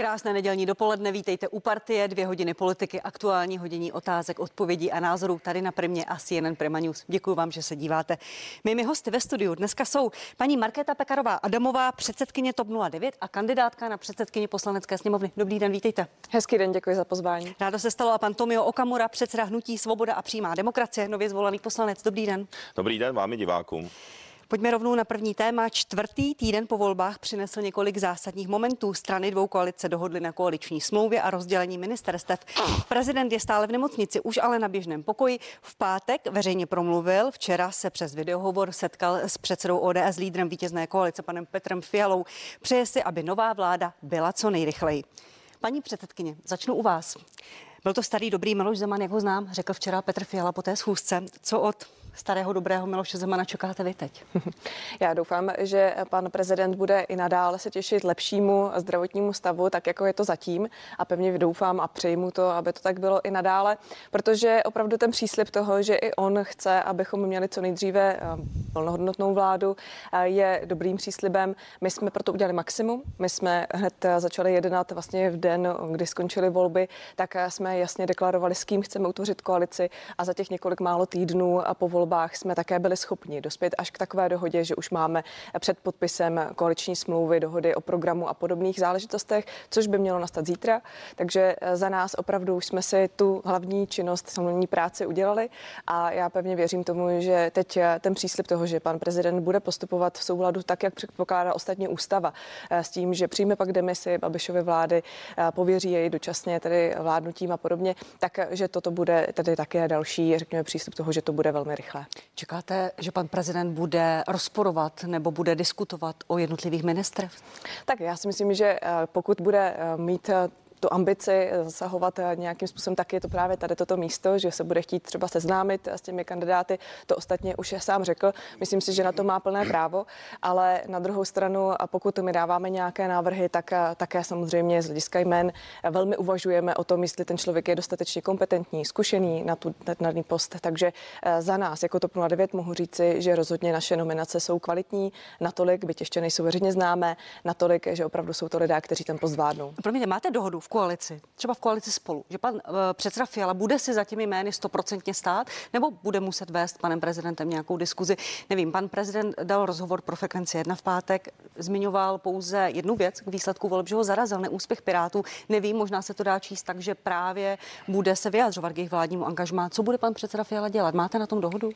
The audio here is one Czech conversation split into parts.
Krásné nedělní dopoledne, vítejte u partie, dvě hodiny politiky, aktuální hodiní otázek, odpovědí a názorů tady na Primě a CNN Prima News. Děkuji vám, že se díváte. Mými hosty ve studiu dneska jsou paní Markéta Pekarová Adamová, předsedkyně TOP 09 a kandidátka na předsedkyně poslanecké sněmovny. Dobrý den, vítejte. Hezký den, děkuji za pozvání. Rádo se stalo a pan Tomio Okamura, předseda Hnutí Svoboda a přímá demokracie, nově zvolený poslanec. Dobrý den. Dobrý den vám i divákům. Pojďme rovnou na první téma. Čtvrtý týden po volbách přinesl několik zásadních momentů. Strany dvou koalice dohodly na koaliční smlouvě a rozdělení ministerstev. Prezident je stále v nemocnici, už ale na běžném pokoji. V pátek veřejně promluvil, včera se přes videohovor setkal s předsedou ODS, lídrem vítězné koalice, panem Petrem Fialou. Přeje si, aby nová vláda byla co nejrychleji. Paní předsedkyně, začnu u vás. Byl to starý dobrý Miloš Zeman, jak ho znám, řekl včera Petr Fiala po té schůzce. Co od starého dobrého Miloše Zemana čekáte vy teď? Já doufám, že pan prezident bude i nadále se těšit lepšímu zdravotnímu stavu, tak jako je to zatím. A pevně doufám a přeji mu to, aby to tak bylo i nadále, protože opravdu ten příslip toho, že i on chce, abychom měli co nejdříve eh, plnohodnotnou vládu, eh, je dobrým příslibem. My jsme proto udělali maximum. My jsme hned eh, začali jednat vlastně v den, kdy skončily volby, tak jsme jasně deklarovali, s kým chceme utvořit koalici a za těch několik málo týdnů a po volbách jsme také byli schopni dospět až k takové dohodě, že už máme před podpisem koaliční smlouvy, dohody o programu a podobných záležitostech, což by mělo nastat zítra. Takže eh, za nás opravdu už jsme si tu hlavní činnost, samozřejmě práci udělali a já pevně věřím tomu, že teď eh, ten příslip toho, že pan prezident bude postupovat v souladu tak, jak předpokládá ostatní ústava, eh, s tím, že přijme pak demisi Babišovy vlády, pověří jej dočasně tedy vládnutím a podobně, tak že toto bude tedy také další, řekněme, přístup toho, že to bude velmi rychle rychle. Čekáte, že pan prezident bude rozporovat nebo bude diskutovat o jednotlivých ministrech? Tak já si myslím, že eh, pokud bude eh, mít eh, tu ambici zasahovat nějakým způsobem, tak je to právě tady toto místo, že se bude chtít třeba seznámit s těmi kandidáty. To ostatně už je sám řekl. Myslím si, že na to má plné právo, ale na druhou stranu, a pokud my dáváme nějaké návrhy, tak také samozřejmě z hlediska jmen velmi uvažujeme o tom, jestli ten člověk je dostatečně kompetentní, zkušený na tu na post. Takže eh, za nás, jako TOP 09, mohu říci, že rozhodně naše nominace jsou kvalitní, natolik, byť ještě nejsou veřejně známé, natolik, že opravdu jsou to lidé, kteří ten post zvládnou. Promiňte, máte dohodu v koalici, třeba v koalici spolu, že pan uh, předseda Fiala bude si za těmi jmény stoprocentně stát, nebo bude muset vést panem prezidentem nějakou diskuzi? Nevím, pan prezident dal rozhovor pro frekvenci jedna v pátek, zmiňoval pouze jednu věc k výsledku voleb, že ho zarazil neúspěch Pirátů. Nevím, možná se to dá číst tak, že právě bude se vyjadřovat k jejich vládnímu angažmá. Co bude pan předseda Fiala dělat? Máte na tom dohodu?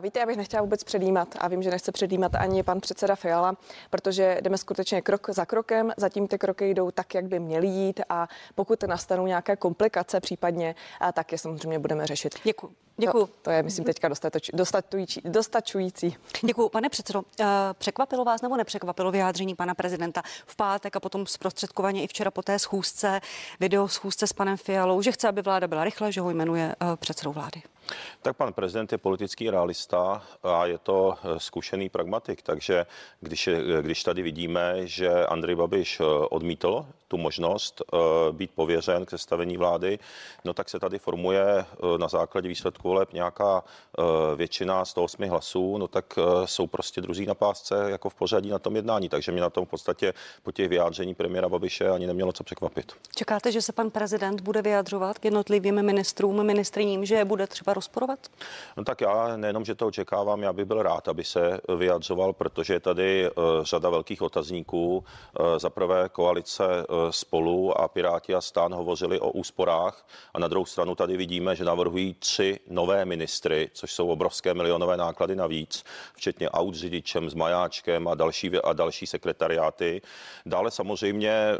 Víte, já bych nechtěla vůbec předjímat a vím, že nechce předjímat ani pan předseda Fiala, protože jdeme skutečně krok za krokem. Zatím ty kroky jdou tak, jak by měly jít a pokud nastanou nějaké komplikace případně, tak je samozřejmě budeme řešit. Děkuji. Děkuji. To, to je, myslím, teďka dostatoč, dostačující, dostačující. Děkuji. Pane předsedo, eh, překvapilo vás nebo nepřekvapilo vyjádření pana prezidenta v pátek a potom zprostředkovaně i včera po té schůzce, video schůzce s panem Fialou, že chce, aby vláda byla rychle, že ho jmenuje eh, předsedou vlády? Tak pan prezident je politický realista a je to eh, zkušený pragmatik, takže když, když tady vidíme, že Andrej Babiš odmítl tu možnost být pověřen k sestavení vlády, no tak se tady formuje na základě výsledku voleb nějaká eh, většina 108 hlasů, no tak eh, jsou prostě druzí na pásce jako v pořadí na tom jednání. Takže mě na tom v podstatě po těch vyjádření premiéra Babiše ani nemělo co překvapit. Čekáte, že se pan prezident bude vyjadřovat k jednotlivým ministrům, ministriním, že je bude třeba rozporovat? No tak já nejenom, že to očekávám, já bych byl rád, aby se vyjadřoval, protože je tady uh, řada velkých otazníků. Uh, za prvé koalice uh, spolu a Piráti a Stán hovořili o úsporách a na druhou stranu tady vidíme, že navrhují tři nové ministry, což jsou obrovské milionové náklady navíc, včetně aut s řidičem, s majáčkem a další, a další sekretariáty. Dále samozřejmě eh,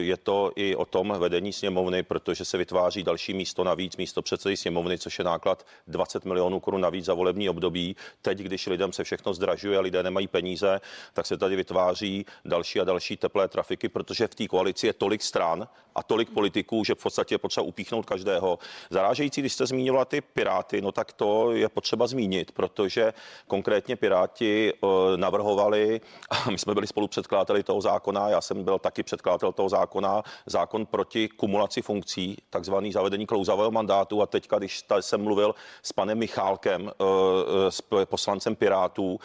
je to i o tom vedení sněmovny, protože se vytváří další místo navíc, místo předsedy sněmovny, což je náklad 20 milionů korun navíc za volební období. Teď, když lidem se všechno zdražuje a lidé nemají peníze, tak se tady vytváří další a další teplé trafiky, protože v té koalici je tolik stran a tolik politiků, že v podstatě je potřeba upíchnout každého. Zarážející, když jste zmínila ty Piráty, no tak to je potřeba zmínit, protože konkrétně Piráti eh, navrhovali, a my jsme byli spolu předkladateli toho zákona, já jsem byl taky předkladatel toho zákona, zákon proti kumulaci funkcí, takzvaný zavedení klouzavého mandátu a teďka, když jsem mluvil mluvil s panem Michálkem, s poslancem Pirátů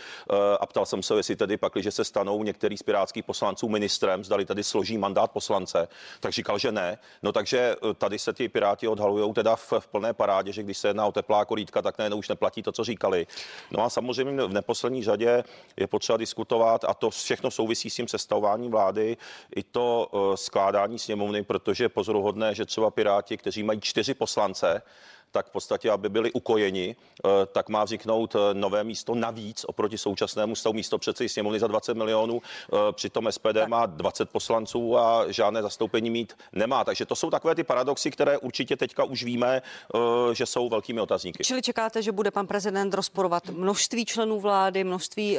a ptal jsem se, jestli tedy pak, že se stanou některý z pirátských poslanců ministrem, zdali tady složí mandát poslance, tak říkal, že ne. No takže tady se ti Piráti odhalují teda v, v plné parádě, že když se jedná o teplá korýtka, tak najednou už neplatí to, co říkali. No a samozřejmě v neposlední řadě je potřeba diskutovat a to všechno souvisí s tím sestavováním vlády, i to skládání sněmovny, protože je pozoruhodné, že třeba Piráti, kteří mají čtyři poslance, tak v podstatě, aby byli ukojeni, eh, tak má vzniknout eh, nové místo navíc oproti současnému stavu místo předsedy sněmovny za 20 milionů. Eh, přitom SPD má 20 poslanců a žádné zastoupení mít nemá. Takže to jsou takové ty paradoxy, které určitě teďka už víme, že jsou velkými otazníky. Čili čekáte, že bude pan prezident rozporovat množství členů vlády, množství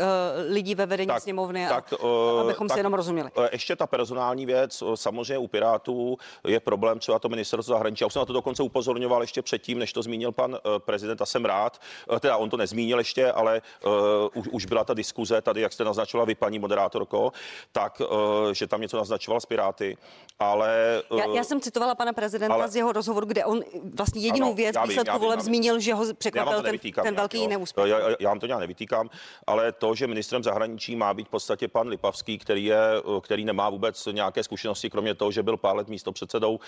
lidí ve vedení tak, sněmovny, tak, abychom tak, si jenom rozuměli. Ještě ta personální věc, samozřejmě u Pirátů je problém třeba to ministerstvo zahraničí. Já už jsem na to dokonce upozorňoval ještě předtím, než to zmínil pan eh, prezident a jsem rád. Eh, teda on to nezmínil ještě, ale uh, už, už byla ta diskuze tady, jak jste naznačila vy, paní moderátorko, tak, uh, že tam něco naznačoval s Piráty, ale... Uh, já, já jsem citovala pana prezidenta ale, z jeho rozhovoru, kde on vlastně jedinou ano, věc výsledku voleb zmínil, že ho překvapil ten, ten velký neúspěch. Já, já, já vám to nějak nevytýkám, ale to, že ministrem zahraničí má být v podstatě pan Lipavský, který, je, který nemá vůbec nějaké zkušenosti, kromě toho, že byl pár let místo předsedou uh,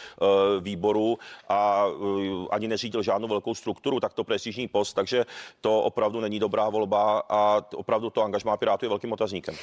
výboru a uh, ani neřídil žádnou velkou strukturu, tak to prestižní post, takže to opravdu není dobrá volba a opravdu to angažmá Pirátů je velkým otazníkem.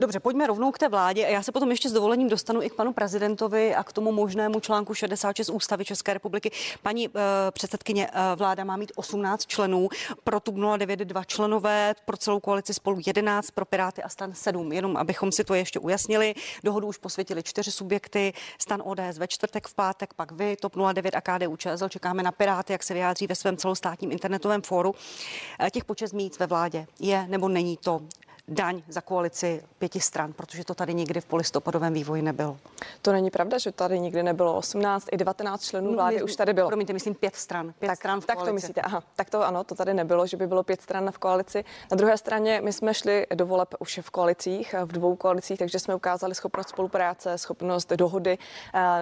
Dobře, pojďme rovnou k té vládě a já se potom ještě s dovolením dostanu i k panu prezidentovi a k tomu možnému článku 66 ústavy České republiky. Paní uh, předsedkyně, uh, vláda má mít 18 členů, pro TUP 09 dva členové, pro celou koalici spolu 11, pro Piráty a stan 7. Jenom abychom si to ještě ujasnili. Dohodu už posvětili čtyři subjekty, stan ODS ve čtvrtek, v pátek, pak vy, TOP 09 a KDU ČSL. Čekáme na Piráty, jak se vyjádří ve svém celostátním internetovém fóru. Uh, těch počet míst ve vládě je nebo není to daň za koalici pěti stran, protože to tady nikdy v polistopadovém vývoji nebylo. To není pravda, že tady nikdy nebylo 18 i 19 členů no, vlády, no, už tady bylo. Promiňte, myslím pět stran. Pět tak, stran v tak koalici. to myslíte, aha, tak to ano, to tady nebylo, že by bylo pět stran v koalici. Na druhé straně my jsme šli do voleb už v koalicích, v dvou koalicích, takže jsme ukázali schopnost spolupráce, schopnost dohody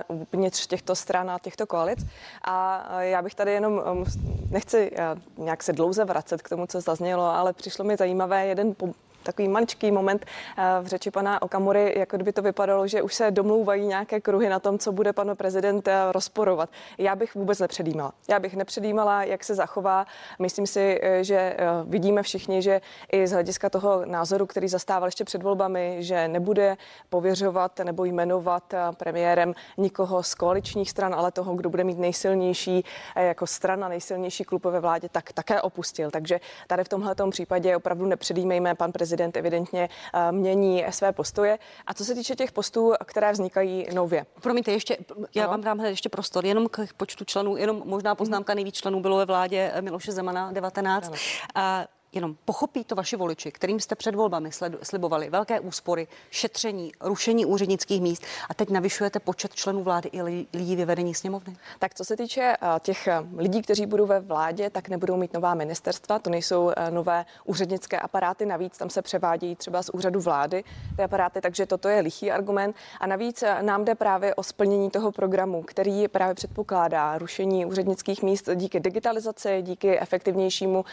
uh, uvnitř těchto stran a těchto koalic. A uh, já bych tady jenom, um, nechci nějak se dlouze vracet k tomu, co zaznělo, ale přišlo mi zajímavé jeden takový maličký moment eh, v řeči pana Okamury, jako kdyby to vypadalo, že už se domlouvají nějaké kruhy na tom, co bude pan prezident eh, rozporovat. Já bych vůbec nepředjímala. Já bych nepředjímala, jak se zachová. Myslím si, eh, že vidíme všichni, že i z hlediska toho názoru, který zastával ještě před volbami, že nebude pověřovat nebo jmenovat premiérem nikoho z koaličních stran, ale toho, kdo bude mít nejsilnější jako strana, nejsilnější klub ve vládě, tak také opustil. Takže tady v tomhle případě opravdu nepředjímejme pan prezident prezident evidentně eh, mění své postoje. A co se týče těch postů, které vznikají nově. Promiňte, ještě, já no. vám dám ještě prostor, jenom k počtu členů, jenom možná poznámka, nejvíc členů bylo ve vládě Miloše Zemana 19. Ano. A Jenom pochopí to vaši voliči, kterým jste před volbami slibovali velké úspory, šetření, rušení úřednických míst a teď navyšujete počet členů vlády i lidí ve vedení sněmovny? Tak co se týče eh, těch eh, lidí, kteří budou ve vládě, tak nebudou mít nová ministerstva, to nejsou eh, nové úřednické aparáty, navíc tam se převádějí třeba z úřadu vlády ty aparáty, takže toto je lichý argument. A navíc nám jde právě o splnění toho programu, který právě předpokládá rušení úřednických míst díky digitalizaci, díky efektivnějšímu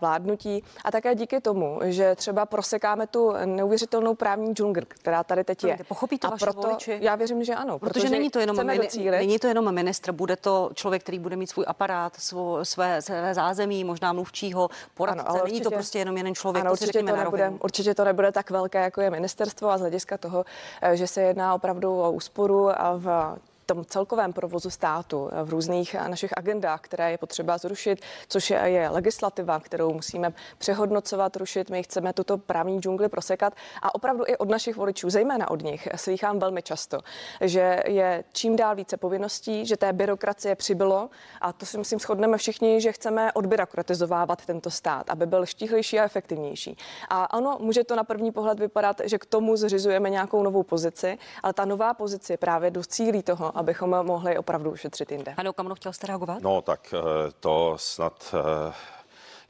vládnutí a také díky tomu, že třeba prosekáme tu neuvěřitelnou právní džungl, která tady teď je. Pochopí to a vaše proto voliči? Já věřím, že ano. Protože, protože není to jenom mini, není to jenom ministr, bude to člověk, který bude mít svůj aparát, svou, své, své zázemí, možná mluvčího, poradce. Ano, ale není určitě, to prostě jenom jeden člověk. Ano, to určitě, to nebude, určitě to nebude tak velké, jako je ministerstvo a z hlediska toho, eh, že se jedná opravdu o úsporu a v tom celkovém provozu státu, v různých našich agendách, které je potřeba zrušit, což je legislativa, kterou musíme přehodnocovat, rušit. My chceme tuto právní džungli prosekat a opravdu i od našich voličů, zejména od nich, slýchám velmi často, že je čím dál více povinností, že té byrokracie přibylo a to si myslím shodneme všichni, že chceme odbyrokratizovávat tento stát, aby byl štíhlejší a efektivnější. A ano, může to na první pohled vypadat, že k tomu zřizujeme nějakou novou pozici, ale ta nová pozice právě docílí toho, abychom mohli opravdu ušetřit jinde. Ano, kam chtěl jste reagovat? No, tak eh, to snad eh,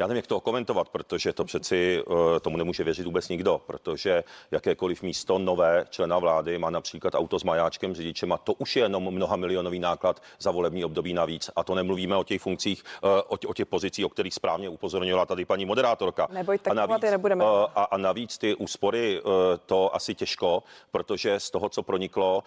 Já nevím, jak to komentovat, protože to přeci eh, tomu nemůže věřit vůbec nikdo, protože jakékoliv místo nové člena vlády má například auto s majáčkem, řidičem a to už je jenom mnoha milionový náklad za volební období navíc. A to nemluvíme o těch funkcích, eh, o, tě, o těch pozicích, o kterých správně upozornila tady paní moderátorka. Nebojte, a navíc, nebudeme. A, a navíc ty úspory to asi těžko, protože z toho, co proniklo,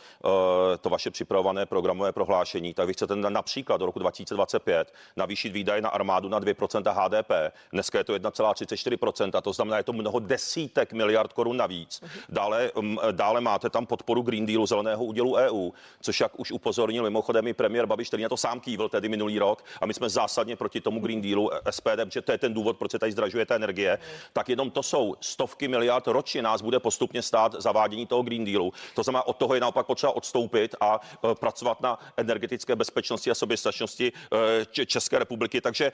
to vaše připravované programové prohlášení, tak vy chcete například do roku 2025 navýšit výdaje na armádu na 2% HDP. Dneska je to 1,34%, to znamená, je to mnoho desítek miliard korun navíc. Dále, dále máte tam podporu Green Dealu zeleného údělu EU, což jak už upozornil mimochodem i premiér Babiš, který na to sám kývil tedy minulý rok a my jsme zásadně proti tomu Green Dealu SPD, že to je ten důvod, proč se tady zdražuje energie, tak jenom to jsou stovky miliard ročně nás bude postupně stát zavádění toho Green Dealu. To znamená, od toho je naopak potřeba odstoupit a e, pracovat na energetické bezpečnosti a soběstačnosti e, České republiky. Takže e,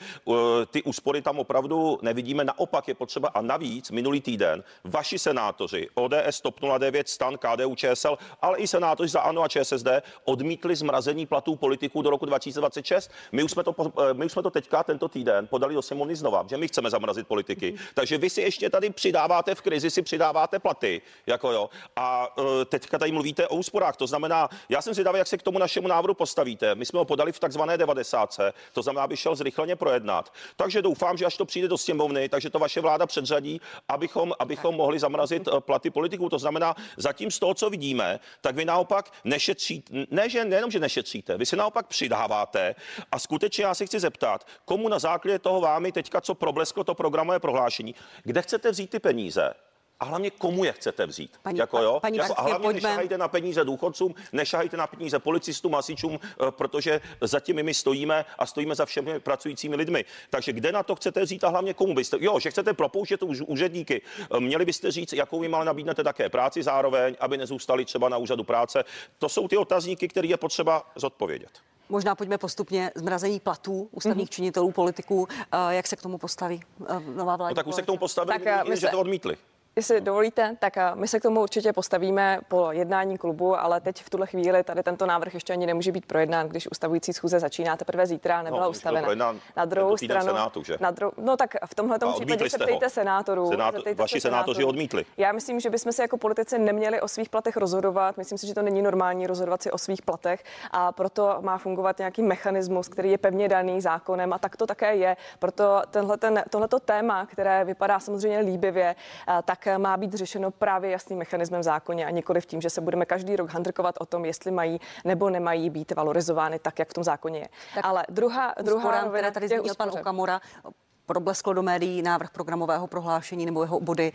ty úspory tam opravdu nevidíme. Naopak je potřeba a navíc minulý týden vaši senátoři ODS, TOP 09, STAN, KDU, ČSL, ale i senátoři za ANO a ČSSD odmítli zmrazení platů politiků do roku 2026. My už jsme to, my už jsme to teďka tento týden podali do Simony znova, že my chceme zamrazit politiky. Takže vy si ještě tady přidáváte v krizi, si přidáváte platy, jako jo. A teďka tady mluvíte o úsporách. To znamená, já jsem zvědavý, jak se k tomu našemu návrhu postavíte. My jsme ho podali v takzvané 90. To znamená, aby šel zrychleně projednat. Takže doufám, že až to přijde do sněmovny, takže to vaše vláda předřadí, abychom, abychom mohli zamrazit eh, platy politiků. To znamená, zatím z toho, co vidíme, tak vy naopak nešetříte, ne, že nejenom, že nešetříte, vy si naopak přidáváte. A skutečně já se chci zeptat, komu na základě toho vámi teďka, co problesklo to programové prohlášení, kde chcete vzít ty peníze? A hlavně komu je chcete vzít. Paní, jako, jo? Paní jako, a hlavně pojďme. nešahajte na peníze důchodcům, nešahajte na peníze policistům, hasičům, eh, protože zatím my stojíme a stojíme za všemi pracujícími lidmi. Takže kde na to chcete vzít a hlavně komu byste? Jo, že chcete propouštět už úředníky. Eh, měli byste říct, jakou jim ale nabídnete také práci zároveň, aby nezůstali třeba na úřadu práce. To jsou ty otazníky, které je potřeba zodpovědět. Možná pojďme postupně zmrazení platů ústavních mm-hmm. činitelů, politiků. Eh, jak se k tomu postaví nová vláda? No tak už se k tomu postavili, tak, my, my se... že to odmítli. Jestli dovolíte, tak eh, my se k tomu určitě postavíme po jednání klubu, ale teď v tuhle chvíli tady tento návrh ještě ani nemůže být projednán, když ustavující schůze začíná teprve zítra, nebyla no, ustavena. Na druhou stranu, senátu, že? Na dru- no tak v tomhle případě se ptejte senátorů. Senát, vaši senátoři odmítli. Já myslím, že bychom se jako politici neměli o svých platech rozhodovat. Myslím si, že to není normální rozhodovat si o svých platech a proto má fungovat nějaký mechanismus, který je pevně daný zákonem a tak to také je. Proto tenhle ten, tohleto téma, které vypadá samozřejmě líbivě, eh, tak má být řešeno právě jasným mechanismem v zákoně a nikoli v tím, že se budeme každý rok handrkovat o tom, jestli mají nebo nemají být valorizovány tak, jak v tom zákoně je. Tak Ale druhá, druhá rovina, tady zmínil pan Okamura, problesklo do médií návrh programového prohlášení nebo jeho body.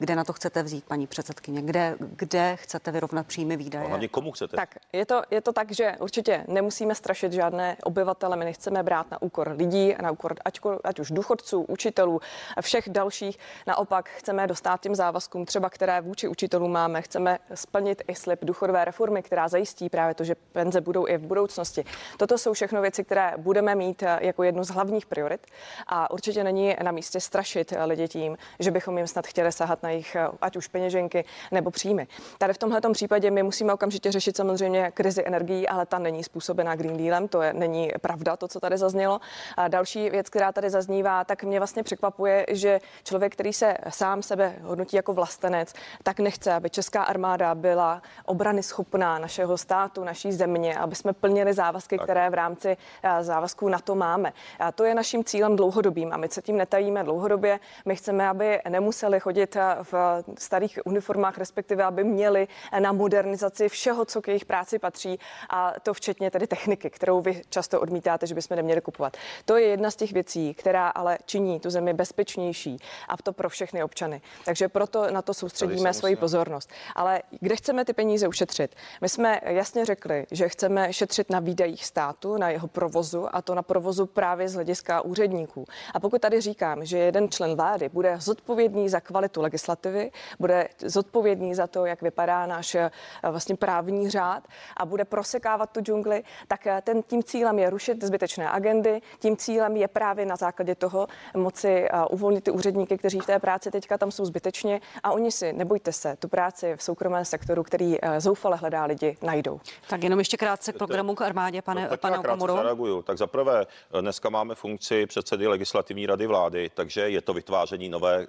Kde na to chcete vzít, paní předsedkyně? Kde, kde chcete vyrovnat příjmy výdaje? hlavně komu chcete? Tak je to, je to tak, že určitě nemusíme strašit žádné obyvatele, my nechceme brát na úkor lidí, na úkor ať, ať už důchodců, učitelů a všech dalších. Naopak chceme dostat těm závazkům, třeba které vůči učitelům máme. Chceme splnit i slib důchodové reformy, která zajistí právě to, že penze budou i v budoucnosti. Toto jsou všechno věci, které budeme mít eh, jako jednu z hlavních priorit a určitě není na místě strašit lidi tím, že bychom jim snad chtěli sahat na jejich eh, ať už peněženky nebo příjmy. Tady v tomhle případě my musíme okamžitě řešit samozřejmě krizi energií, ale ta není způsobená Green Dealem, to je, není pravda, to, co tady zaznělo. A další věc, která tady zaznívá, tak mě vlastně překvapuje, že člověk, který se sám sebe hodnotí jako vlastenec, tak nechce, aby česká armáda byla obrany schopná našeho státu, naší země, aby jsme plnili závazky, tak. které v rámci eh, závazků na to máme. A to je naším cílem dlouhodobým a my se tím netajíme dlouhodobě. My chceme, aby nemuseli chodit eh, v starých uniformách, respektive aby měli na modernizaci všeho, co k jejich práci patří a to včetně tedy techniky, kterou vy často odmítáte, že bychom neměli kupovat. To je jedna z těch věcí, která ale činí tu zemi bezpečnější a to pro všechny občany. Takže proto na to soustředíme svoji pozornost. Ale kde chceme ty peníze ušetřit? My jsme jasně řekli, že chceme šetřit na výdajích státu, na jeho provozu a to na provozu právě z hlediska úředníků. A pokud tady říkám, že jeden člen vlády bude zodpovědný za kvalitu legislativy, legislativy, bude zodpovědný za to, jak vypadá náš eh, vlastně právní řád a bude prosekávat tu džungli, tak eh, ten, tím cílem je rušit zbytečné agendy, tím cílem je právě na základě toho moci uvolnit ty úředníky, kteří v té práci teďka tam jsou zbytečně a oni si, nebojte se, tu práci v soukromém sektoru, který zoufale hledá lidi, najdou. Tak jenom ještě krátce k programu k armádě, pane, tak pane Okamuro. Zareaguju. Tak zaprvé, dneska máme funkci předsedy legislativní rady vlády, takže je to vytváření nové,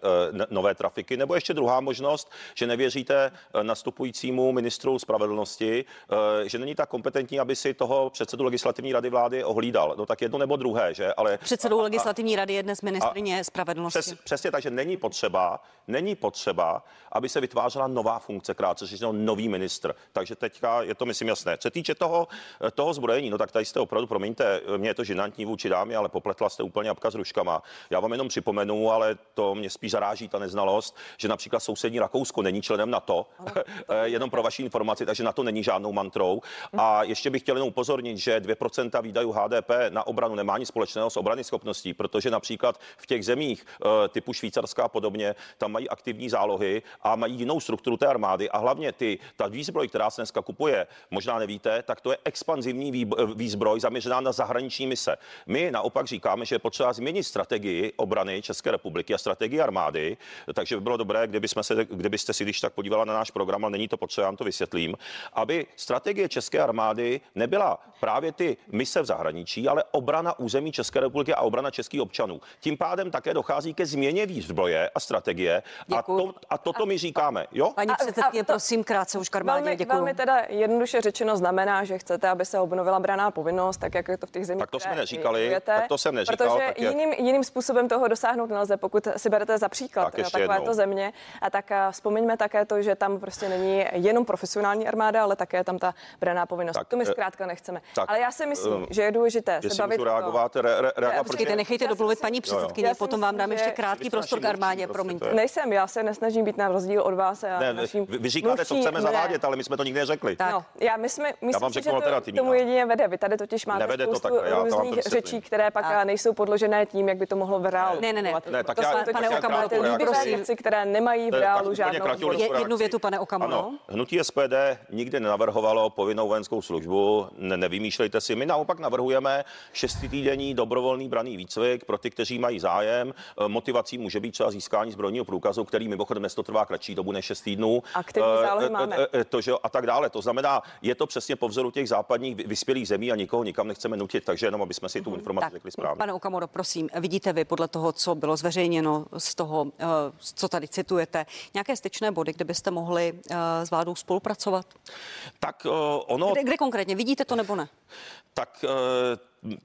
nové trafiky. Nebo ještě druhá možnost, že nevěříte nastupujícímu ministru spravedlnosti, že není tak kompetentní, aby si toho předsedu legislativní rady vlády ohlídal. No tak jedno nebo druhé, že? Ale předsedou a, legislativní rady je dnes ministrině spravedlnosti. Přes, přesně tak, že není potřeba, není potřeba, aby se vytvářela nová funkce, krátce řečeno nový ministr. Takže teďka je to, myslím, jasné. Co týče toho, toho zbrojení, no tak tady jste opravdu, promiňte, mě je to žinantní vůči dámě, ale popletla jste úplně apka s ruškama. Já vám jenom připomenu, ale to mě spíš zaráží ta neznalost, že například sousední Rakousko není členem NATO, jenom pro vaši informaci, takže NATO není žádnou mantrou. A ještě bych chtěl jenom upozornit, že 2% výdajů HDP na obranu nemá nic společného s obrany schopností, protože například v těch zemích eh, typu Švýcarská a podobně, tam mají aktivní zálohy a mají jinou strukturu té armády a hlavně ty, ta výzbroj, která se dneska kupuje, možná nevíte, tak to je expanzivní výzbroj zaměřená na zahraniční mise. My naopak říkáme, že je potřeba změnit strategii obrany České republiky a strategii armády, takže by bylo dobré, kdyby jsme se, kdybyste si když tak podívala na náš program, ale není to potřeba, vám to vysvětlím, aby strategie České armády nebyla právě ty mise v zahraničí, ale obrana území České republiky a obrana českých občanů. Tím pádem také dochází ke změně výzbroje a strategie. A, to, a toto my říkáme. Jo? Paní předsedkyně, prosím, krátce už karmádě, velmi, děkuji. Velmi teda jednoduše řečeno znamená, že chcete, aby se obnovila braná povinnost, tak jak je to v těch zemích. Tak to jsme neříkali, tak to jsem neříkal. Protože tak jiným, jiným způsobem toho dosáhnout nelze, pokud si berete za příklad tak takovéto země. A tak vzpomeňme také to, že tam prostě není jenom profesionální armáda, ale také tam ta braná povinnost. Tak, to my eh, zkrátka nechceme. Tak, ale já si myslím, um, že je důležité se bavit. reagovat, re, re, reagovat Počkejte, nechejte domluvit paní předsedkyně, potom vám dám ještě krátký prostor k armádě, promiňte. Nejsem, já se nesnažím být na rozdíl od vás. A ne, naším vy říkáte, co chceme zavádět, ale my jsme to nikdy neřekli. No, já my jsme, myslím, já vám řeknu že to tomu jedině vede. Vy tady totiž máte Nevede spoustu to takhle, různých řečí, které pak nejsou podložené tím, jak by to mohlo v reálu. Ne, ne, ne. ne tak já, pane Okamuro, prosím, které nemají v reálu žádnou. Jednu větu, pane Okamuro. Hnutí SPD nikdy nenavrhovalo povinnou vojenskou službu, ne, nevymýšlejte si. My naopak navrhujeme šestitýdenní dobrovolný braný výcvik pro ty, kteří mají zájem. E, motivací může být třeba získání zbrojního průkazu, který mimochodem dnes to trvá kratší dobu než 6 týdnů. A který zálohy e, e, máme? To, že, a tak dále. To znamená, je to přesně po vzoru těch západních vyspělých zemí a nikoho nikam nechceme nutit, takže jenom, aby jsme si tu mhm. informaci tak, řekli správně. Pane Okamoro, prosím, vidíte vy podle toho, co bylo zveřejněno z toho, co tady citujete, nějaké styčné body, kde byste mohli s vládou spolupracovat? Tak ono... Kde, kde konkrétně? Vidíte to nebo ne? Tak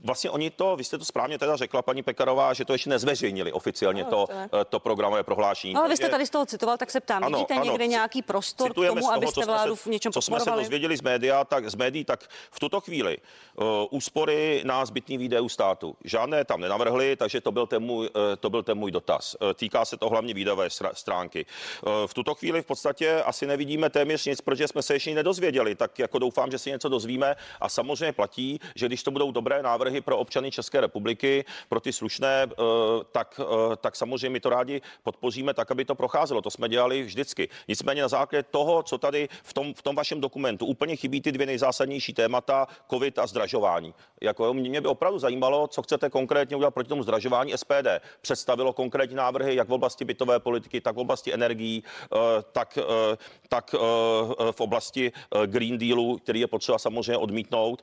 Vlastně oni to, vy jste to správně teda řekla, paní Pekarová, že to ještě nezveřejnili oficiálně no, to, to, to programové prohlášení. No, ale vy jste tady z toho citoval, tak se ptám, ano, vidíte ano, někde nějaký prostor k tomu, toho, abyste vládu v něčem Co jsme se dozvěděli z, média, tak, z médií, tak v tuto chvíli uh, úspory na zbytný výdajů státu. Žádné tam nenavrhli, takže to byl ten můj, uh, to byl ten můj dotaz. Uh, týká se to hlavně výdajové stránky. Uh, v tuto chvíli v podstatě asi nevidíme téměř nic, protože jsme se ještě nedozvěděli, tak jako doufám, že si něco dozvíme a samozřejmě platí, že když to budou dobré návrhy pro občany České republiky, pro ty slušné, eh, tak, eh, tak samozřejmě to rádi podpoříme tak, aby to procházelo. To jsme dělali vždycky. Nicméně na základě toho, co tady v tom, v tom vašem dokumentu úplně chybí ty dvě nejzásadnější témata, COVID a zdražování. Jako mě by opravdu zajímalo, co chcete konkrétně udělat proti tomu zdražování. SPD představilo konkrétní návrhy, jak v oblasti bytové politiky, tak v oblasti energií, eh, tak, tak v oblasti Green Dealu, který je potřeba samozřejmě odmítnout.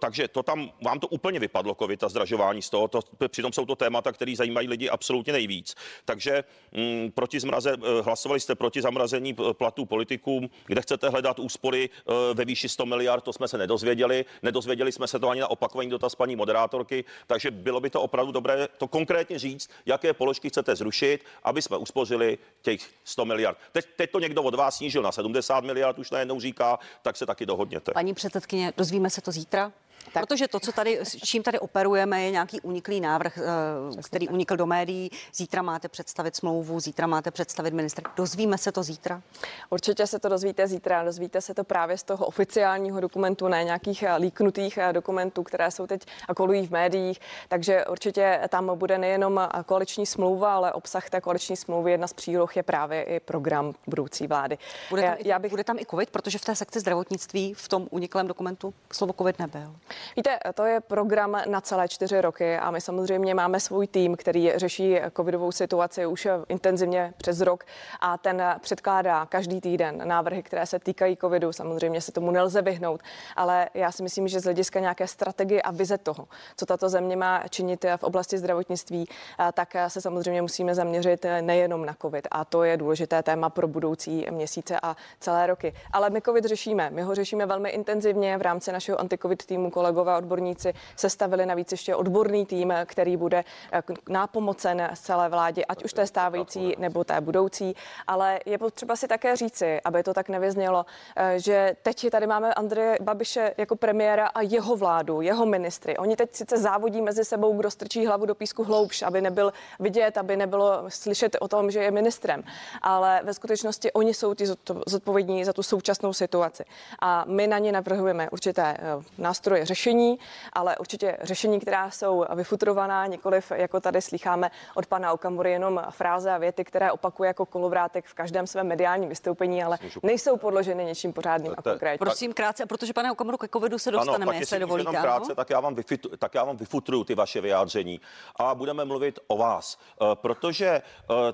Takže to tam vám to úplně vypadlo covid a zdražování z toho. To, přitom jsou to témata, které zajímají lidi absolutně nejvíc. Takže mm, proti zmraze, eh, hlasovali jste proti zamrazení platů politikům, kde chcete hledat úspory eh, ve výši 100 miliard, to jsme se nedozvěděli. Nedozvěděli jsme se to ani na opakovaný dotaz paní moderátorky, takže bylo by to opravdu dobré to konkrétně říct, jaké položky chcete zrušit, aby jsme uspořili těch 100 miliard. Teď, teď to někdo od vás snížil na 70 miliard, už najednou říká, tak se taky dohodněte. Paní předsedkyně, dozvíme se to zítra? Tak. Protože to, co tady, s čím tady operujeme, je nějaký uniklý návrh, eh, který unikl do médií. Zítra máte představit smlouvu, zítra máte představit ministr. Dozvíme se to zítra? Určitě se to dozvíte zítra. Dozvíte se to právě z toho oficiálního dokumentu, ne nějakých eh, líknutých eh, dokumentů, které jsou teď a kolují v médiích. Takže určitě tam bude nejenom koaliční smlouva, ale obsah té koaliční smlouvy, jedna z příloh je právě i program budoucí vlády. Bude tam, já, já bych... bude tam i COVID, protože v té sekci zdravotnictví v tom uniklém dokumentu slovo COVID nebyl. Víte, to je program na celé čtyři roky a my samozřejmě máme svůj tým, který řeší covidovou situaci už intenzivně přes rok a ten předkládá každý týden návrhy, které se týkají covidu. Samozřejmě se tomu nelze vyhnout, ale já si myslím, že z hlediska nějaké strategie a vize toho, co tato země má činit v oblasti zdravotnictví, tak se samozřejmě musíme zaměřit nejenom na covid a to je důležité téma pro budoucí měsíce a celé roky. Ale my covid řešíme. My ho řešíme velmi intenzivně v rámci našeho antikovid týmu kolegové odborníci sestavili navíc ještě odborný tým, který bude eh, nápomocen celé vládě, ať už té stávající nebo té budoucí. Ale je potřeba si také říci, aby to tak nevyznělo, eh, že teď tady máme Andreje Babiše jako premiéra a jeho vládu, jeho ministry. Oni teď sice závodí mezi sebou, kdo strčí hlavu do písku hloubš, aby nebyl vidět, aby nebylo slyšet o tom, že je ministrem. Ale ve skutečnosti oni jsou ti zodpovědní za tu současnou situaci. A my na ně navrhujeme určité eh, nástroje řešení, ale určitě řešení, která jsou vyfutrovaná, nikoliv jako tady slycháme od pana Okamury jenom fráze a věty, které opakuje jako kolovrátek v každém svém mediálním vystoupení, ale nejsou podloženy něčím pořádným a konkrétním. Prosím krátce, protože pane Okamuru ke covidu se dostaneme, ano, jestli dovolíte. Jenom krátce, tak já, vám vyfitru, tak já vám vyfutruju ty vaše vyjádření a budeme mluvit o vás, eh, protože eh,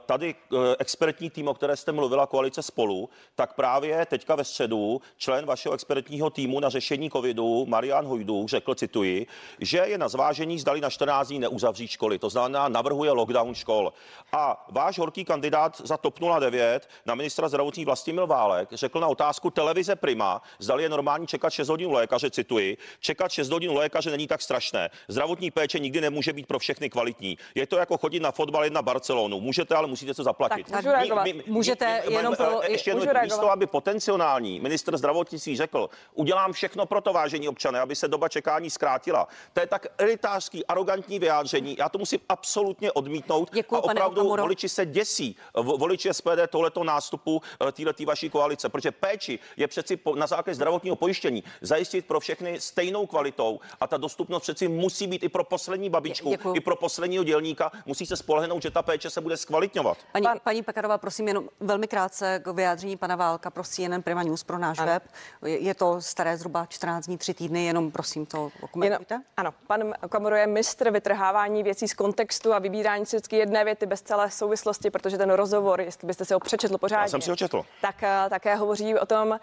tady eh, expertní tým, o které jste mluvila, koalice spolu, tak právě teďka ve středu člen vašeho expertního týmu na řešení covidu, Marian Hojdu, řekl, cituji, že je na zvážení, zdali na 14 dní neuzavřít školy. To znamená, navrhuje lockdown škol. A váš horký kandidát za TOP 09 na ministra zdravotní Vlastimil Válek řekl na otázku televize Prima, zdali je normální čekat 6 hodin lékaře, cituji, čekat 6 hodin lékaře není tak strašné. Zdravotní péče nikdy nemůže být pro všechny kvalitní. Je to jako chodit na fotbal na Barcelonu. Můžete, ale musíte to zaplatit. Tak, můžu My, my, Můžete my, jenom pro, ještě jedno, místo, aby potenciální ministr zdravotnictví řekl, udělám všechno pro to, vážení občané, aby se doba čekání zkrátila. To je tak elitářský, arrogantní vyjádření. Já to musím absolutně odmítnout. Děkuju, a opravdu voliči se děsí. Voliči SPD tohleto nástupu eh, této vaší koalice, protože péči je přeci na základě zdravotního pojištění zajistit pro všechny stejnou kvalitou a ta dostupnost přeci musí být i pro poslední babičku, Děkuju. i pro posledního dělníka. Musí se spolehnout, že ta péče se bude zkvalitňovat. Paní, Pan... paní Pekarová, prosím jenom velmi krátce k vyjádření pana Válka pro CNN Prima News pro náš ano. web. Je to staré zhruba 14 dní, 3 týdny, jenom prosím to okomentujte. Ano, pan Komoro je mistr vytrhávání věcí z kontextu a vybírání si vždycky jedné věty bez celé souvislosti, protože ten rozhovor, jestli byste si ho přečetl pořádně, Já jsem si ho četl. tak uh, také hovoří o tom, uh,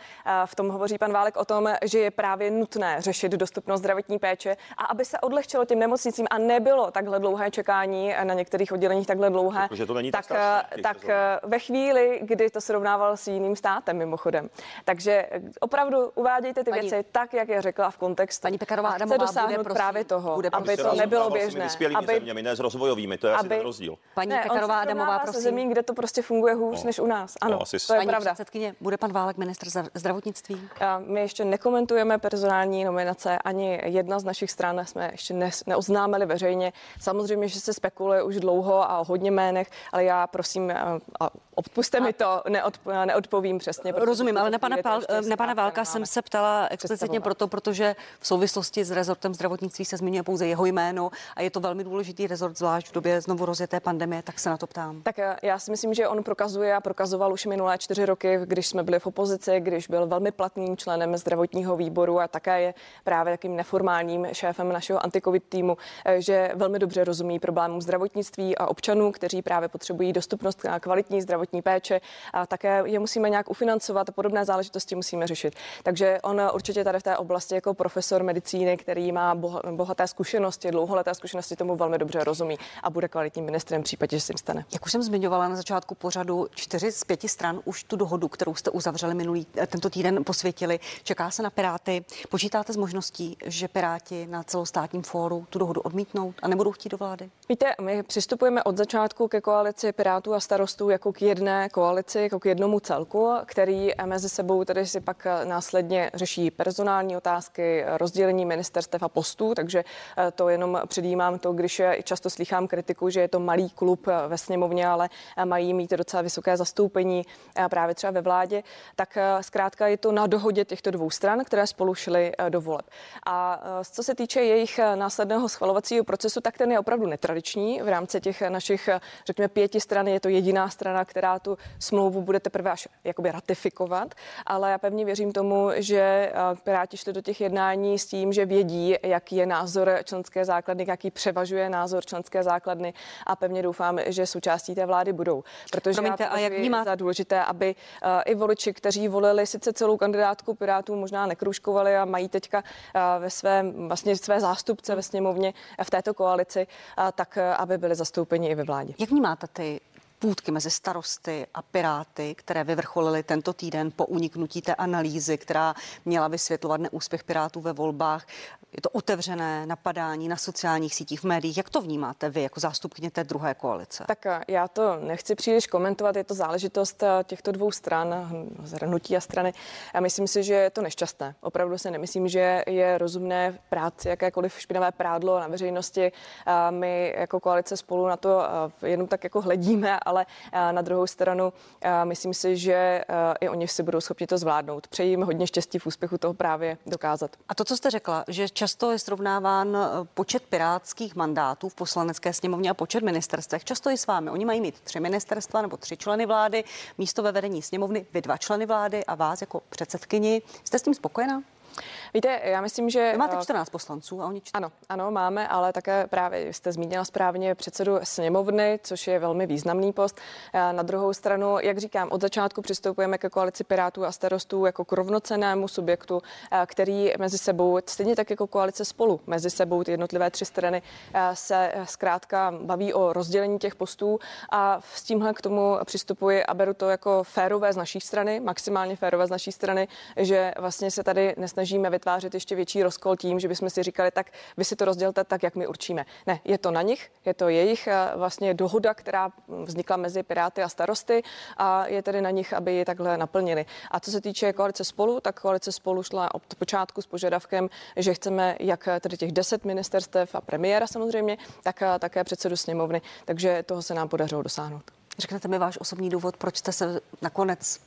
v tom hovoří pan Válek o tom, že je právě nutné řešit dostupnost zdravotní péče a aby se odlehčilo těm nemocnicím a nebylo takhle dlouhé čekání na některých odděleních takhle dlouhé. Protože to není tak, tak, strašný, tak ve chvíli, kdy to srovnával s jiným státem mimochodem. Takže opravdu uvádějte ty paní, věci tak, jak je řekla v kontextu. Paní Pekarová Adamová dosáhnout bude, prosím, právě toho, bude aby to nebylo běžné. Aby, zeměmi, ne s rozvojovými, to je aby, asi ten rozdíl. Paní ne, Pekarová Adamová, prosím. zemí, kde to prostě funguje hůř no. než u nás. Ano, no, asi to je paní pravda. předsedkyně, bude pan Válek ministr zdravotnictví? My ještě nekomentujeme personální nominace, ani jedna z našich stran jsme ještě ne, neoznámili veřejně. Samozřejmě, že se spekuluje už dlouho a o hodně jménech, ale já prosím, a odpuste mi to, neod, neodpovím přesně. Rozumím, ale na pana, pál, na pana Válka jsem se ptala explicitně proto, protože v souvislosti s rezortem zdravotnictví se zmiňuje pouze jeho jméno a je to velmi důležitý rezort, zvlášť v době znovu rozjeté pandemie, tak se na to ptám. Tak eh, já si myslím, že on prokazuje a prokazoval už minulé čtyři roky, když jsme byli v opozici, když byl velmi platným členem zdravotního výboru a také je právě takým neformálním šéfem našeho antikovid týmu, eh, že velmi dobře rozumí problémům zdravotnictví a občanů, kteří právě potřebují dostupnost a kvalitní zdravotní péče a také je musíme nějak ufinancovat a podobné záležitosti musíme řešit. Takže on určitě tady v té oblasti jako profesor medicíny, který má bohaté zkušenosti, dlouholeté zkušenosti, tomu velmi dobře rozumí a bude kvalitním ministrem v případě, že se jim stane. Jak už jsem zmiňovala na začátku pořadu, čtyři z pěti stran už tu dohodu, kterou jste uzavřeli minulý tento týden, posvětili. Čeká se na Piráty. Počítáte s možností, že Piráti na celostátním fóru tu dohodu odmítnou a nebudou chtít do vlády? Víte, my přistupujeme od začátku ke koalici Pirátů a starostů jako k jedné koalici, jako k jednomu celku, který mezi sebou tedy si pak následně řeší personální otázky, rozdělení ministerstev a postů, takže to jenom předjímám to, když často slychám kritiku, že je to malý klub ve sněmovně, ale mají mít docela vysoké zastoupení právě třeba ve vládě, tak zkrátka je to na dohodě těchto dvou stran, které spolu šly do voleb. A co se týče jejich následného schvalovacího procesu, tak ten je opravdu netradiční. V rámci těch našich, řekněme, pěti stran je to jediná strana, která tu smlouvu bude teprve až jakoby ratifikovat, ale já pevně věřím tomu, že Piráti šli do těch jednání s tím, že vědí, jaký je názor členské základny, jaký převažuje názor členské základny a pevně doufám, že součástí té vlády budou. Protože Promiňte, a jak vnímá... za důležité, aby i voliči, kteří volili sice celou kandidátku Pirátů, možná nekruškovali a mají teďka ve své, vlastně své zástupce ve sněmovně v této koalici, tak aby byli zastoupeni i ve vládě. Jak vnímáte ty půdky mezi starosty a piráty, které vyvrcholily tento týden po uniknutí té analýzy, která měla vysvětlovat neúspěch pirátů ve volbách. Je to otevřené napadání na sociálních sítích, v médiích. Jak to vnímáte vy jako zástupkyně té druhé koalice? Tak eh, já to nechci příliš komentovat, je to záležitost eh, těchto dvou stran, zhrnutí a strany. A myslím si, že je to nešťastné. Opravdu se nemyslím, že je rozumné práci jakékoliv špinavé prádlo na veřejnosti. My jako koalice spolu na to eh, jenom tak jako hledíme, ale na druhou stranu myslím si, že i oni si budou schopni to zvládnout. Přeji jim hodně štěstí v úspěchu toho právě dokázat. A to, co jste řekla, že často je srovnáván eh, počet pirátských mandátů v poslanecké sněmovně a počet ministerstvech. Často i s vámi. Oni mají mít tři ministerstva nebo tři členy vlády, místo ve vedení sněmovny, vy dva členy vlády a vás jako předsedkyni. Jste s tím spokojená? Víte, já myslím, že... Vy máte 14 eh, poslanců a oni 14. Ano, ano, máme, ale také právě jste zmínila správně předsedu sněmovny, což je velmi významný post. Eh, na druhou stranu, jak říkám, od začátku přistupujeme ke koalici Pirátů a starostů jako k rovnocenému subjektu, eh, který mezi sebou, stejně tak jako koalice spolu, mezi sebou ty jednotlivé tři strany se zkrátka baví o rozdělení těch postů a s tímhle k tomu přistupuji a beru to jako férové z naší strany, maximálně férové z naší strany, že vlastně se tady nesnažíme vytvářet ještě větší rozkol tím, že bychom si říkali, tak vy si to rozdělte tak, jak my určíme. Ne, je to na nich, je to jejich eh, vlastně dohoda, která vznikla mezi Piráty a starosty a je tedy na nich, aby ji takhle naplnili. A co se týče koalice spolu, tak koalice spolu šla od počátku s požadavkem, že chceme jak tedy těch deset ministerstev a premiéra samozřejmě, tak eh, také předsedu sněmovny. Takže toho se nám podařilo dosáhnout. Řeknete mi váš osobní důvod, proč jste se nakonec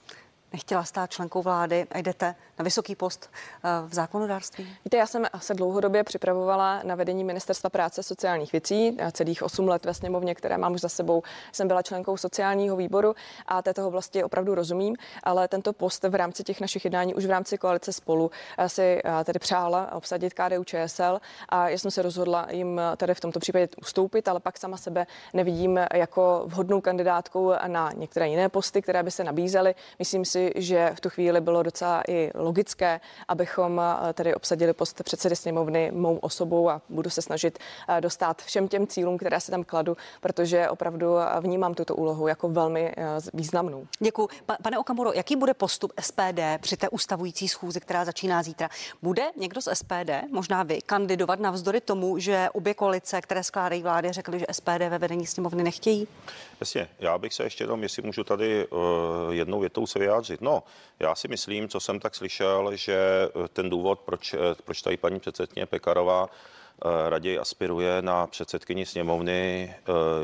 nechtěla stát členkou vlády a jdete na vysoký post eh, v zákonodárství? Víte, já jsem se dlouhodobě připravovala na vedení Ministerstva práce sociálních věcí. Celých 8 let ve sněmovně, které mám už za sebou, jsem byla členkou sociálního výboru a této oblasti opravdu rozumím, ale tento post v rámci těch našich jednání už v rámci koalice spolu eh, si eh, tedy přála obsadit KDU ČSL a já jsem se rozhodla jim tady v tomto případě ustoupit, ale pak sama sebe nevidím jako vhodnou kandidátkou na některé jiné posty, které by se nabízely. Myslím si, že v tu chvíli bylo docela i logické, abychom eh, tedy obsadili post předsedy sněmovny mou osobou a budu se snažit eh, dostat všem těm cílům, které se tam kladu, protože opravdu eh, vnímám tuto úlohu jako velmi významnou. Děkuji. Pane Okamuro, jaký bude postup SPD při té ustavující schůzi, která začíná zítra? Bude někdo z SPD, možná vy, kandidovat navzdory tomu, že obě koalice, které skládají vlády, řekly, že SPD ve vedení sněmovny nechtějí? Jasně, já bych se ještě jenom, jestli můžu tady uh, jednou větou se vyjádřit. No, já si myslím, co jsem tak slyšel, že eh, ten důvod, proč, eh, proč tady paní předsedkyně Pekarová raději aspiruje na předsedkyni sněmovny,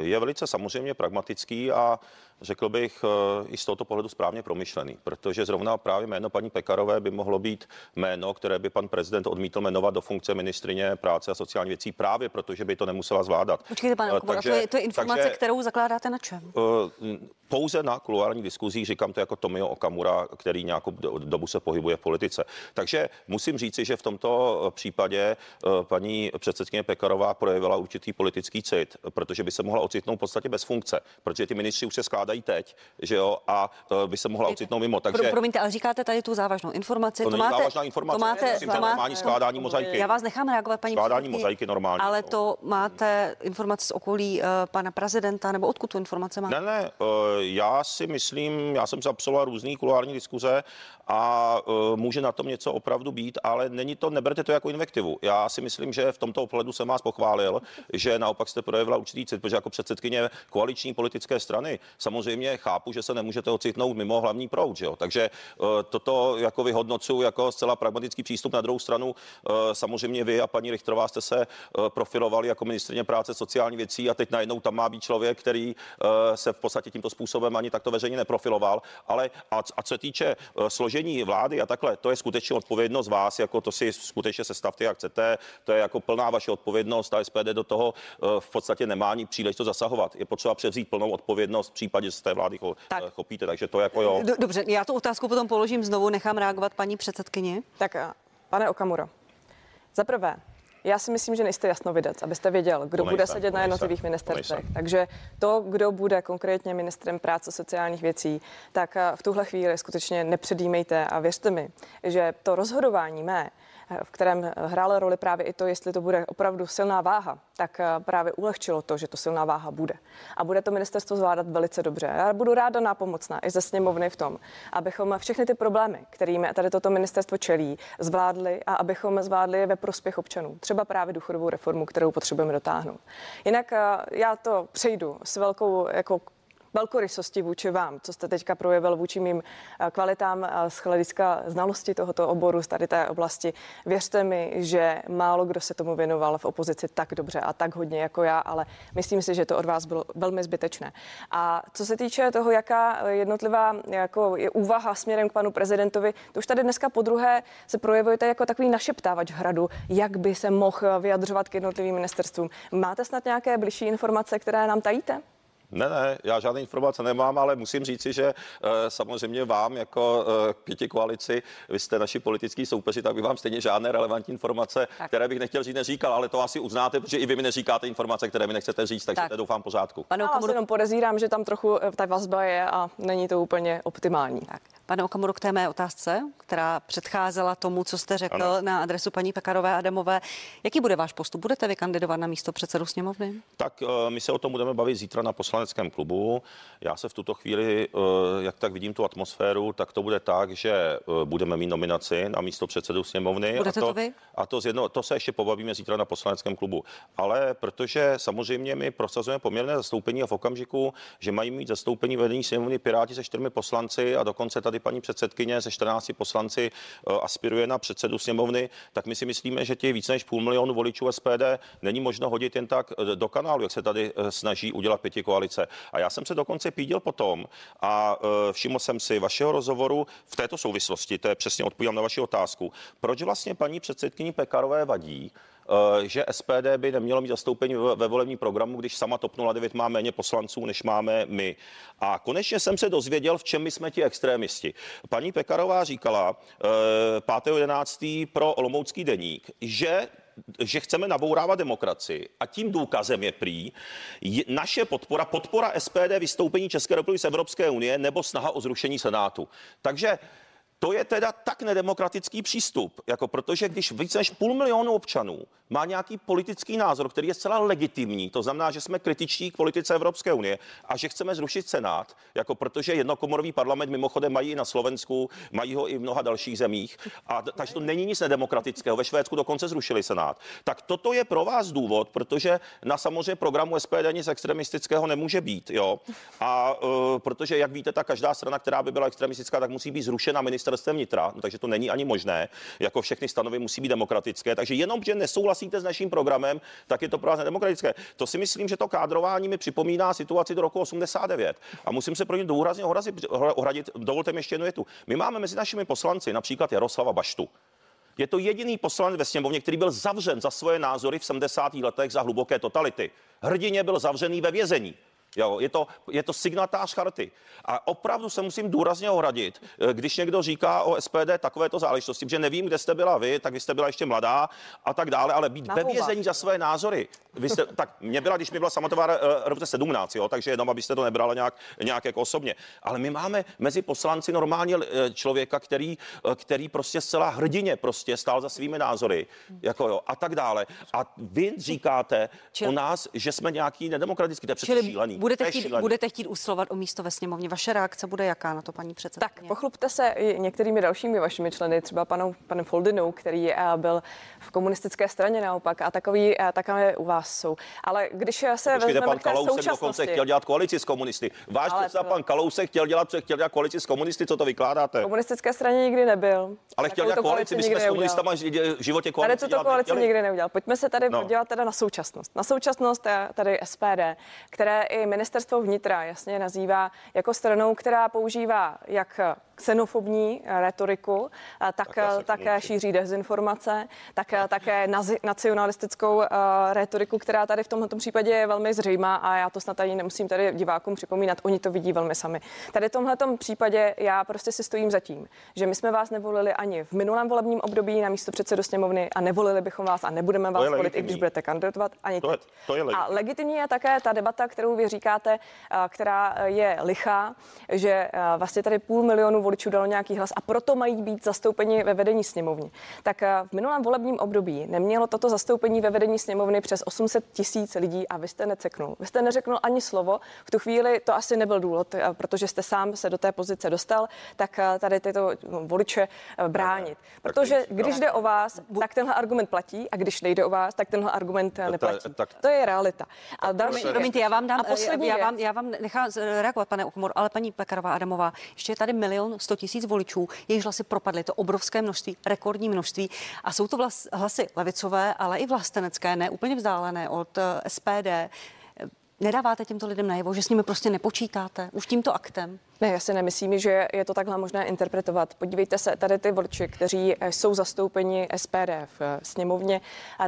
je velice samozřejmě pragmatický a řekl bych, eh, i z tohoto pohledu správně promyšlený, protože zrovna právě jméno paní Pekarové by mohlo být jméno, které by pan prezident odmítl jmenovat do funkce ministrině práce a sociální věcí právě protože by to nemusela zvládat. Počkejte, pane eh, takže, to, je, to je informace, takže, kterou zakládáte na čem? Eh, pouze na kuluárních diskuzích, říkám to jako Tomio Okamura, který nějakou dobu se pohybuje v politice. Takže musím říci, že v tomto případě paní předsedkyně Pekarová projevila určitý politický cit, protože by se mohla ocitnout v podstatě bez funkce, protože ty ministři už se skládají skládají teď, že jo, a uh, by se mohla ocitnout mimo. Takže... Pro, promiňte, ale říkáte tady tu závažnou informaci. To, to máte, závažná informace, to máte, to, to normální skládání mozaiky. Já vás nechám reagovat, paní Skládání mozaiky normální. Ale to máte informace z okolí uh, pana prezidenta, nebo odkud tu informace máte? Ne, ne, uh, já si myslím, já jsem zapsala různý kulární diskuze a uh, může na tom něco opravdu být, ale není to, neberte to jako invektivu. Já si myslím, že v tomto ohledu jsem vás pochválil, že naopak jste projevila určitý cit, protože jako předsedkyně koaliční politické strany samozřejmě samozřejmě chápu, že se nemůžete ocitnout mimo hlavní proud, že jo? takže eh, toto jako vyhodnocuji jako zcela pragmatický přístup. Na druhou stranu samozřejmě vy a paní Richtrová jste se profilovali jako ministrině práce sociální věcí a teď najednou tam má být člověk, který se v podstatě tímto způsobem ani takto veřejně neprofiloval. Ale a, a co se týče složení vlády a takhle, to je skutečně odpovědnost vás, jako to si skutečně sestavte, jak chcete. To je jako plná vaše odpovědnost a SPD do toho v podstatě nemá ani příležitost zasahovat. Je potřeba převzít plnou odpovědnost v případě, že z té vlády tak. chopíte. Takže to jako jo. Dobře, já tu otázku potom položím znovu, nechám reagovat paní předsedkyni. Tak, pane Okamuro, za prvé, já si myslím, že nejste jasnovidec, abyste věděl, kdo bude sedět na jednotlivých ministerstvech. Takže to, kdo bude konkrétně ministrem práce sociálních věcí, tak v tuhle chvíli skutečně nepředjímejte a věřte mi, že to rozhodování mé v kterém hrála roli právě i to, jestli to bude opravdu silná váha, tak eh, právě ulehčilo to, že to silná váha bude. A bude to ministerstvo zvládat velice dobře. Já budu ráda nápomocná i ze sněmovny v tom, abychom všechny ty problémy, kterými tady toto ministerstvo čelí, zvládli a abychom zvládli je ve prospěch občanů. Třeba právě důchodovou reformu, kterou potřebujeme dotáhnout. Jinak eh, já to přejdu s velkou jako velkorysosti vůči vám, co jste teďka projevil vůči mým eh, kvalitám z hlediska znalosti tohoto oboru z tady té oblasti. Věřte mi, že málo kdo se tomu věnoval v opozici tak dobře a tak hodně jako já, ale myslím si, že to od vás bylo velmi zbytečné. A co se týče toho, jaká jednotlivá jako je úvaha směrem k panu prezidentovi, to už tady dneska po druhé se projevujete jako takový našeptávač hradu, jak by se mohl vyjadřovat k jednotlivým ministerstvům. Máte snad nějaké bližší informace, které nám tajíte? Ne, ne, já žádné informace nemám, ale musím říci, že uh, samozřejmě vám jako uh, pěti koalici, vy jste naši politický soupeři, tak bych vám stejně žádné relevantní informace, tak. které bych nechtěl říct, neříkal, ale to asi uznáte, protože i vy mi neříkáte informace, které mi nechcete říct, takže tak. to doufám pořádku. Pane Já jenom podezírám, že tam trochu ta vazba je a není to úplně optimální. Tak. Pane Okamuru, k té mé otázce, která předcházela tomu, co jste řekl ano. na adresu paní Pekarové Adamové. Jaký bude váš postup? Budete vy kandidovat na místo předsedu sněmovny? Tak eh, my se o tom budeme bavit zítra na poslaneckém klubu. Já se v tuto chvíli, eh, jak tak vidím tu atmosféru, tak to bude tak, že eh, budeme mít nominaci na místo předsedu sněmovny. Budete a to, to vy? A to, zjedno, to se ještě pobavíme zítra na poslaneckém klubu. Ale protože samozřejmě my prosazujeme poměrné zastoupení a v okamžiku, že mají mít zastoupení vedení sněmovny Piráti se čtyřmi poslanci a dokonce tady paní předsedkyně ze 14 poslanci eh, aspiruje na předsedu sněmovny, tak my si myslíme, že těch více než půl milionu voličů SPD není možno hodit jen tak eh, do kanálu, jak se tady eh, snaží udělat pěti koalice. A já jsem se dokonce pídil potom a všiml jsem si vašeho rozhovoru v této souvislosti, to je přesně odpovídám na vaši otázku, proč vlastně paní předsedkyni Pekarové vadí, že SPD by nemělo mít zastoupení ve volebním programu, když sama TOP 09 má méně poslanců, než máme my. A konečně jsem se dozvěděl, v čem my jsme ti extrémisti. Paní Pekarová říkala 5.11. Eh, pro Olomoucký deník, že že chceme nabourávat demokracii. A tím důkazem je prý je naše podpora, podpora SPD vystoupení České republiky z Evropské unie nebo snaha o zrušení Senátu. Takže to je teda tak nedemokratický přístup, jako protože když více než půl milionu občanů má nějaký politický názor, který je zcela legitimní, to znamená, že jsme kritičtí k politice Evropské unie a že chceme zrušit Senát, jako protože jednokomorový parlament mimochodem mají i na Slovensku, mají ho i v mnoha dalších zemích, a takže to není nic nedemokratického. Ve Švédsku dokonce zrušili Senát. Tak toto je pro vás důvod, protože na samozřejmě programu SPD nic extremistického nemůže být, jo. A uh, protože, jak víte, ta každá strana, která by byla extremistická, tak musí být zrušena ministerstvem vnitra, no, takže to není ani možné. Jako všechny stanovy musí být demokratické, takže jenom, že nesouhlasí souhlasíte s naším programem, tak je to pro vás nedemokratické. To si myslím, že to kádrování mi připomíná situaci do roku 89. A musím se pro ně důrazně ohradit. Dovolte mi ještě jednu větu. My máme mezi našimi poslanci například Jaroslava Baštu. Je to jediný poslanec ve sněmovně, který byl zavřen za svoje názory v 70. letech za hluboké totality. Hrdině byl zavřený ve vězení. Jo, je, to, je to signatář charty. A opravdu se musím důrazně ohradit, eh, když někdo říká o SPD takovéto záležitosti, že nevím, kde jste byla vy, tak vy jste byla ještě mladá a tak dále, ale být ve vězení za své názory. Vy jste, tak mě byla, když mi byla samotová uh, roce 17, jo, takže jenom, abyste to nebrala nějak, nějak jako osobně. Ale my máme mezi poslanci normálně eh, člověka, který, který prostě zcela hrdině prostě stál za svými názory, jako jo, a tak dále. A vy říkáte Čili... o nás, že jsme nějaký nedemokratický, to je přece šílený. Budete To chtít, šílený. budete chtít usilovat o místo ve sněmovně. Vaše reakce bude jaká na to, paní předsedkyně? Tak pochlupte se i některými dalšími vašimi členy, třeba panou, panem Foldinou, který eh, byl v komunistické straně naopak a takový, eh, takové u vás jsou. Ale když se Počkejte, vezmeme pan Kalousek dokonce současnosti, chtěl dělat koalici s komunisty. Váš Ale předseda to- pan Kalousek chtěl dělat, chtěl dělat koalici s komunisty, co to vykládáte? komunistické straně nikdy nebyl. Ale chtěl dělat koalici, my jsme s komunistama v životě Tady koalici tuto dělat koalici nechtěli. nikdy neudělal. Pojďme se tady No. podívat teda na současnost. Na současnost je tady SPD, které i ministerstvo vnitra jasně nazývá jako stranou, která používá jak xenofobní retoriku, a tak, také určitě. šíří dezinformace, tak také nazi, nacionalistickou retoriku, která tady v tomto případě je velmi zřejmá a já to snad ani nemusím tady divákům připomínat, oni to vidí velmi sami. Tady v tomhle případě já prostě si stojím za tím, že my jsme vás nevolili ani v minulém volebním období na místo předsedu sněmovny a nevolili bychom vás a nebudeme vás volit, i legitimní. když budete kandidovat ani To je- to je a legitimní. je také ta debata, kterou vy říkáte, která je lichá, že vlastně tady půl milionu voličů dalo nějaký hlas a proto mají být zastoupeni ve vedení sněmovny. Tak a, v minulém volebním období nemělo toto zastoupení ve vedení sněmovny přes 800 tisíc lidí a vy jste neceknul. Vy jste neřeknul ani slovo. V tu chvíli to asi nebyl důvod, a, protože jste sám se do té pozice dostal, tak a, tady tyto no, voliče bránit. Protože když jde o vás, tak tenhle argument platí a když nejde o vás, tak tenhle argument neplatí. To je realita. A další. Promiňte, já vám dám, A poslední já vám, já vám nechám reagovat, pane Okumor, ale paní Pekarová Adamová, ještě je tady milion sto tisíc voličů, jejichž hlasy propadly, to obrovské množství, rekordní množství a jsou to vlas, hlasy levicové, ale i vlastenecké, ne úplně vzdálené od eh, SPD. Nedáváte těmto lidem najevo, že s nimi prostě nepočítáte už tímto aktem? Ne, já si nemyslím, že je to takhle možné interpretovat. Podívejte se, tady ty voliči, kteří eh, jsou zastoupeni SPD v eh, sněmovně,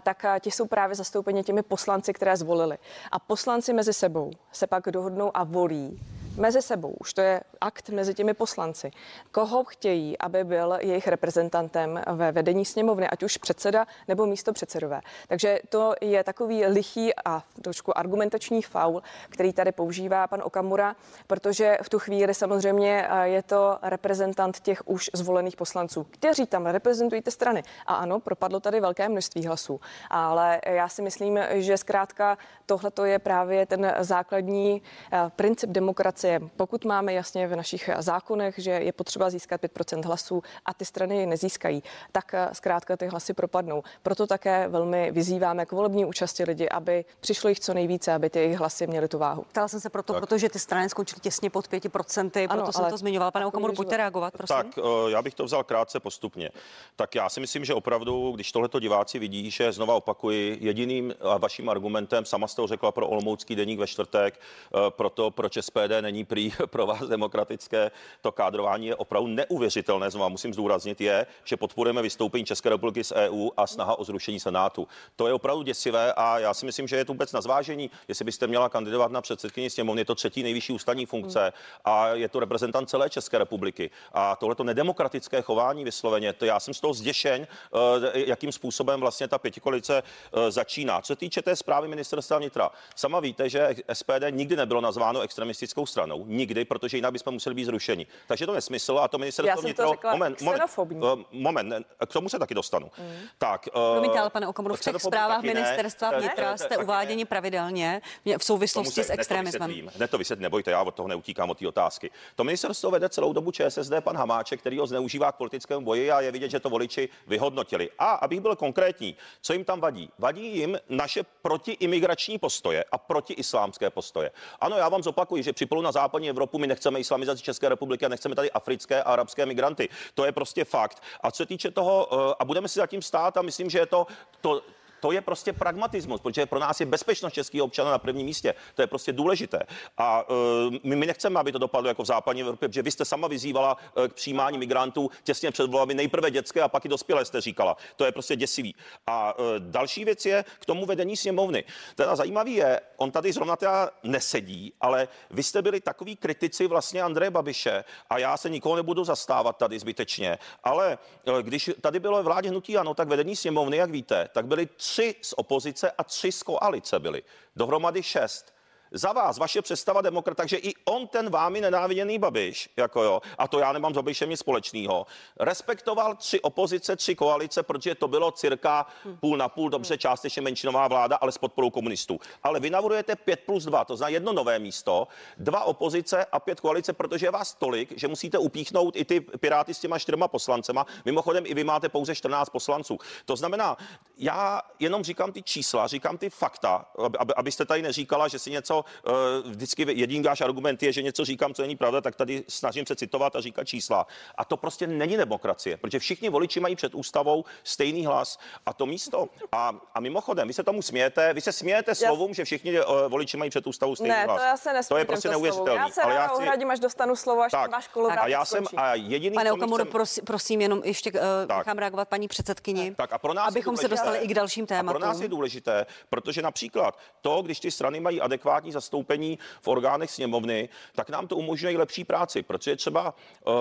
tak ti jsou právě zastoupeni těmi poslanci, které zvolili. A poslanci mezi sebou se pak dohodnou a volí mezi sebou. Už to je akt mezi těmi poslanci. Koho chtějí, aby byl jejich reprezentantem ve vedení sněmovny, ať už předseda nebo místo předsedové. Takže to je takový lichý a trošku argumentační faul, který tady používá pan Okamura, protože v tu chvíli samozřejmě eh, je to reprezentant těch už zvolených poslanců, kteří tam reprezentují ty strany. A ano, propadlo tady velké množství hlasů, ale já si myslím, že zkrátka tohle je právě ten základní eh, princip demokracie. Pokud máme jasně v našich zákonech, že je potřeba získat 5% hlasů a ty strany je nezískají, tak eh, zkrátka ty hlasy propadnou. Proto také velmi vyzýváme k volební účasti lidi, aby přišlo jich co nejvíce, aby ty jejich hlasy měly tu váhu. Ptala jsem se proto, protože ty strany skončily těsně pod 5%, Ano, proto jsem ale to zmiňovala. Pane Okamuru, pojďte reagovat, prosím. Tak eh, já bych to vzal krátce postupně. Tak já si myslím, že opravdu, když tohleto diváci vidí, že znova opakuji, jediným a vaším argumentem, sama jste to řekla pro Olomoucký deník ve čtvrtek, eh, pro to, proč SPD není prý pro vás demokratické, to kádrování je opravdu neuvěřitelné, znova musím zdůraznit, je, že podporujeme vystoupení České republiky z EU a snaha o zrušení Senátu. To je opravdu děsivé a já si myslím, že je to vůbec na zvážení, jestli byste měla kandidovat na předsedkyni sněmovny, je to třetí nejvyšší ústavní funkce a je to reprezentant celé České republiky. A tohleto nedemokratické chování vysloveně, to já jsem z toho zděšen, eh, jakým způsobem vlastně ta pětikolice eh, začíná. Co se týče té zprávy ministerstva vnitra, sama víte, že SPD nikdy nebylo nazváno extremistickou stranou, nikdy, protože jinak bychom museli být zrušeni. Takže to nesmysl a to ministerstvo to vnitra. řekla xenofobní. moment, eh, moment, ne, k tomu se taky dostanu. Tak, eh, Promiňte, ale pane Okamuru, v těch zprávách ne. ministerstva Eh, vnitra eh, jste ne. uváděni pravidelně v souvislosti se- s extremismem. Hned to vysvětlím, nebojte, já od toho neutíkám od té otázky. To ministerstvo vede celou dobu ČSSD pan Hamáček, který ho zneužívá k politickému boji a je vidět, že to voliči vyhodnotili. A abych byl konkrétní, co jim tam vadí? Vadí jim naše protiimigrační postoje a protiislámské postoje. Ano, já vám zopakuju, že při polu západní Evropu my nechceme islamizaci České republiky a nechceme tady africké a arabské migranty. To je prostě fakt. A co se týče toho, eh, a budeme si zatím stát a myslím, že je to, to to je prostě pragmatismus, protože pro nás je bezpečnost českých občanů na prvním místě. To je prostě důležité. A uh, my, my nechceme, aby to dopadlo jako v západní Evropě, protože vy jste sama vyzývala uh, k přijímání migrantů těsně před volbami, nejprve dětské a pak i dospělé jste říkala. To je prostě děsivý. A uh, další věc je k tomu vedení sněmovny. Teda zajímavý je, on tady zrovna teda nesedí, ale vy jste byli takový kritici vlastně Andreje Babiše a já se nikoho nebudu zastávat tady zbytečně, ale uh, když tady bylo vládě hnutí ano, tak vedení sněmovny, jak víte, tak byli tři z opozice a tři z koalice byli. Dohromady šest. Za vás, vaše představa demokrat, takže i on, ten vámi nenáviděný Babiš, jako jo, a to já nemám s Babišem nic společného, respektoval tři opozice, tři koalice, protože to bylo cirka půl na půl, dobře, částečně menšinová vláda, ale s podporou komunistů. Ale vy navrhujete 5 plus 2, to znamená jedno nové místo, dva opozice a pět koalice, protože je vás tolik, že musíte upíchnout i ty piráty s těma čtyřma poslancema. Mimochodem, i vy máte pouze 14 poslanců. To znamená, já jenom říkám ty čísla, říkám ty fakta, aby, abyste tady neříkala, že si něco, uh, vždycky jediný váš argument je, že něco říkám, co není pravda, tak tady snažím se citovat a říkat čísla. A to prostě není demokracie, protože všichni voliči mají před ústavou stejný hlas a to místo. A, a mimochodem, vy se tomu smějete, vy se smějete slovům, že všichni uh, voliči mají před ústavou stejný ne, hlas. to já se to je prostě neuvěřitelné. Já se ale já chci... ohradím, až dostanu slovo, až tak, váš A já jsem a jediný, Pane Okamuro, chcem... prosím, prosím, jenom ještě uh, nechám reagovat paní předsedkyni, tak, a pro nás abychom se dostali i k dalším tématům. A pro nás je důležité, protože například to, když ty strany mají adekvátní zastoupení v orgánech sněmovny, tak nám to umožňuje lepší práci, protože třeba, uh,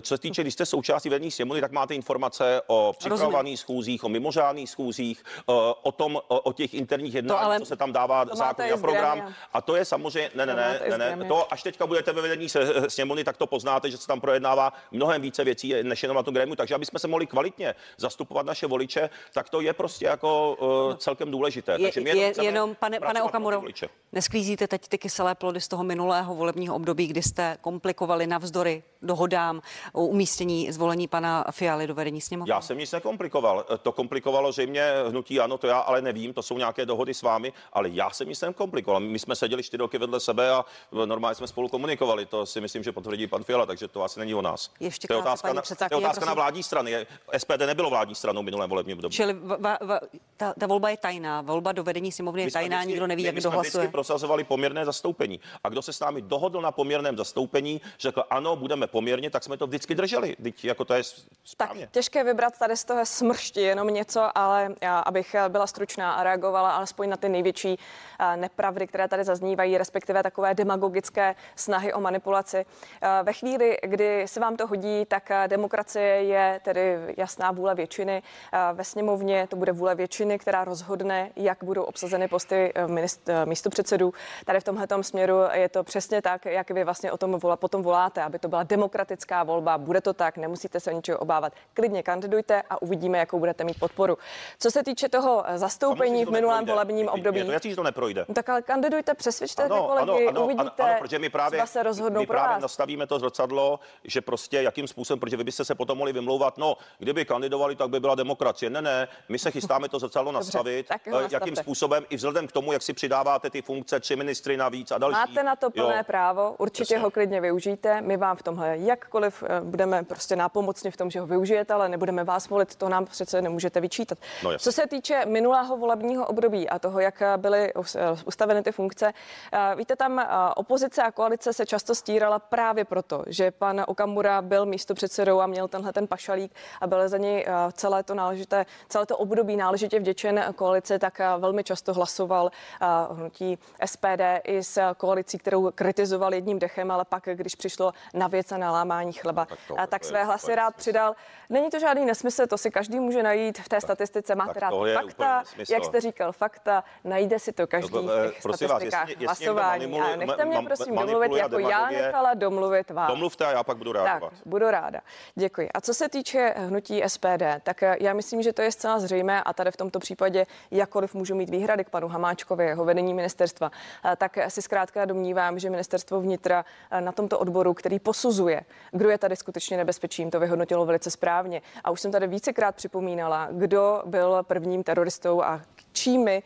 co se týče, když jste součástí vedení sněmovny, tak máte informace o připravovaných schůzích, o mimořádných schůzích, uh, o tom, o, o těch interních jednáních, co se tam dává zákon a program. A to je samozřejmě, ne, ne, ne, ne, ne, to až teďka budete ve vedení sněmovny, tak to poznáte, že se tam projednává mnohem více věcí než jenom na tom grému. Takže aby jsme se mohli kvalitně zastupovat naše voliče, tak to je prostě jako uh, celkem důležité. Je, Takže je, jenom, pane, pane Okamuro, nesklízíte teď ty kyselé plody z toho minulého volebního období, kdy jste komplikovali navzdory dohodám o umístění zvolení pana Fialy do vedení sněmovny? Já jsem nic nekomplikoval. To komplikovalo zřejmě hnutí ano, to já ale nevím, to jsou nějaké dohody s vámi, ale já jsem nic nekomplikoval. My jsme seděli čtyři roky vedle sebe a normálně jsme spolu komunikovali. To si myslím, že potvrdí pan Fiala, takže to asi není o nás. Ještě to je otázka, na, to je otázka na vládní strany. SPD nebylo vládní stranou minulém volebním období. Čili va, va, ta, ta, volba je tajná. Volba do vedení sněmovny je tajná, vždycky, nikdo neví, jak kdo hlasuje. Prosazovali poměrné zastoupení. A kdo se s námi dohodl na poměrném zastoupení, řekl ano, budeme poměrně, tak jsme to vždycky drželi. Teď jako to je správně. Tak těžké vybrat tady z toho smršti jenom něco, ale já, abych byla stručná a reagovala alespoň na ty největší nepravdy, které tady zaznívají, respektive takové demagogické snahy o manipulaci. Ve chvíli, kdy se vám to hodí, tak demokracie je tedy jasná vůle většiny. Ve sněmovně to bude vůle většiny, která rozhodne, jak budou obsazeny posty místo Tady v tomhle směru je to přesně tak, jak vy vlastně o tom vola, potom voláte, aby to byla demokratická volba. Bude to tak, nemusíte se ničeho obávat. Klidně kandidujte a uvidíme, jakou budete mít podporu. Co se týče toho zastoupení v minulém volebním období. Je to, to neprojde. No tak ale kandidujte, přesvědčte ano, ty kolegy, ano, ano, uvidíte, ano, ano, protože my právě, se rozhodnou my pro právě vás. nastavíme to zrcadlo, že prostě jakým způsobem, protože vy byste se potom mohli vymlouvat, no, kdyby kandidovali, tak by byla demokracie. Ne, ne, my se chystáme to zrcadlo nastavit, Dobře, jakým způsobem i vzhledem k tomu, jak si přidáváte ty funkce, tři ministry navíc a další. Máte na to plné jo. právo, určitě Přesně. ho klidně využijte. My vám v tomhle jakkoliv eh, budeme prostě nápomocni v tom, že ho využijete, ale nebudeme vás volit, to nám přece nemůžete vyčítat. No, Co se týče minulého volebního období a toho, jak byly ustaveny ty funkce, eh, víte, tam eh, opozice a koalice se často stírala právě proto, že pan Okamura byl místo předsedou a měl tenhle ten pašalík a byl za něj celé to náležité, celé to období náležitě vděčen koalici, tak velmi často hlasoval hnutí SPD i s koalicí, kterou kritizoval jedním dechem, ale pak, když přišlo na věc a na lámání chleba, tak, to, tak své hlasy rád přidal. Není to žádný nesmysl, to si každý může najít v té tak, statistice. Máte rád fakta, jak jste říkal, fakta, najde si to každý v těch prosím statistikách vás, jestli, hlasování. Jestli a nechte mě prosím domluvit, jako já nechala domluvit vás. Domluvte a já pak budu reagovat. Tak, budu ráda. Děkuji. A co se týče hnutí SPD, tak já myslím, že to je zcela zřejmé a tady v tomto případě, jakkoliv můžu mít výhrady k panu Hamáčkovi, jeho vedení ministerstva, tak si zkrátka domnívám, že ministerstvo vnitra na tomto odboru, který posuzuje, kdo je tady skutečně nebezpečím, to vyhodnotilo velice správně. A už jsem tady vícepkrát připomínala, kdo byl prvním teroristou a čími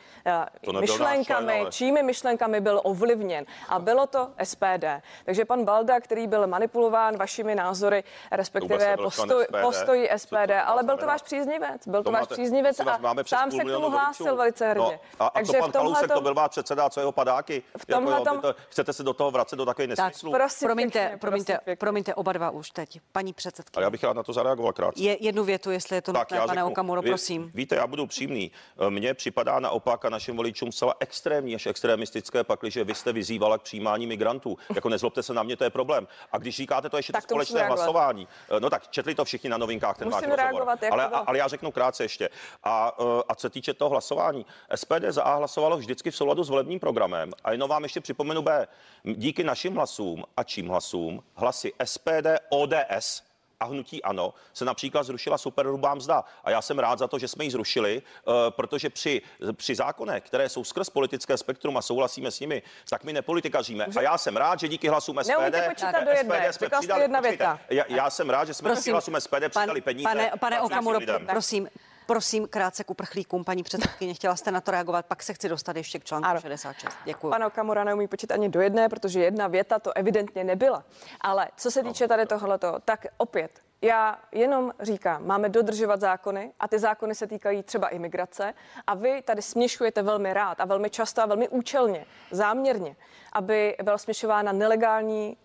uh, myšlenkami, člen, ale... čími myšlenkami byl ovlivněn. A bylo to SPD. Takže pan Balda, který byl manipulován vašimi názory, respektive postoj, SPD, postoji SPD, ale byl to váš příznivec. Byl to, to váš máte, příznivec a sám se k tomu hlásil velice hrdě. No, a, a Takže to pan Kalousek, to byl váš předseda, co jeho padáky. V jako, jo, to, chcete se do toho vracet do takových nesmyslů? Tak, prosím, promiňte, pěkně, promiňte, prosím, promiňte oba dva už teď, paní předsedkyně. A já bych rád na to zareagoval krátce. Je jednu větu, jestli je to tak, nutné, pane Okamuro, prosím. Víte, já budu přímý. Mně připadá naopak a našim voličům zcela extrémní až extremistické, pakliže vy jste vyzývala k přijímání migrantů. Jako nezlobte se na mě, to je problém. A když říkáte to ještě tak to společné hlasování, eh, no tak četli to všichni na novinkách ten Musím reagovat, jako ale, ale já řeknu krátce ještě. A, eh, a co týče toho hlasování, SPD za A hlasovalo vždycky v souladu s volebním programem. A jenom vám ještě připomenu B. Díky našim hlasům a čím hlasům, hlasy SPD, ODS, a hnutí ano se například zrušila superhrubá mzda. A já jsem rád za to, že jsme ji zrušili, eh, protože při, při zákonech, které jsou skrz politické spektrum a souhlasíme s nimi, tak my nepolitikaříme. A já jsem rád, že díky hlasům SPD, počítat do jedné. SPD jsme přidali, jedna věta. já, já jsem rád, že jsme díky hlasům SPD přidali peníze. Pane, pane Okamuro, prosím, prosím, krátce k uprchlíkům, paní předsedkyně, chtěla jste na to reagovat, pak se chci dostat ještě k článku Ano. 66. Děkuji. Pan Okamura neumí počít ani do jedné, protože jedna věta to evidentně nebyla. Ale co se týče tady tohleto, tak opět, já jenom říkám, máme dodržovat zákony a ty zákony se týkají třeba imigrace a vy tady směšujete velmi rád a velmi často a velmi účelně, záměrně, aby byla směšována nelegální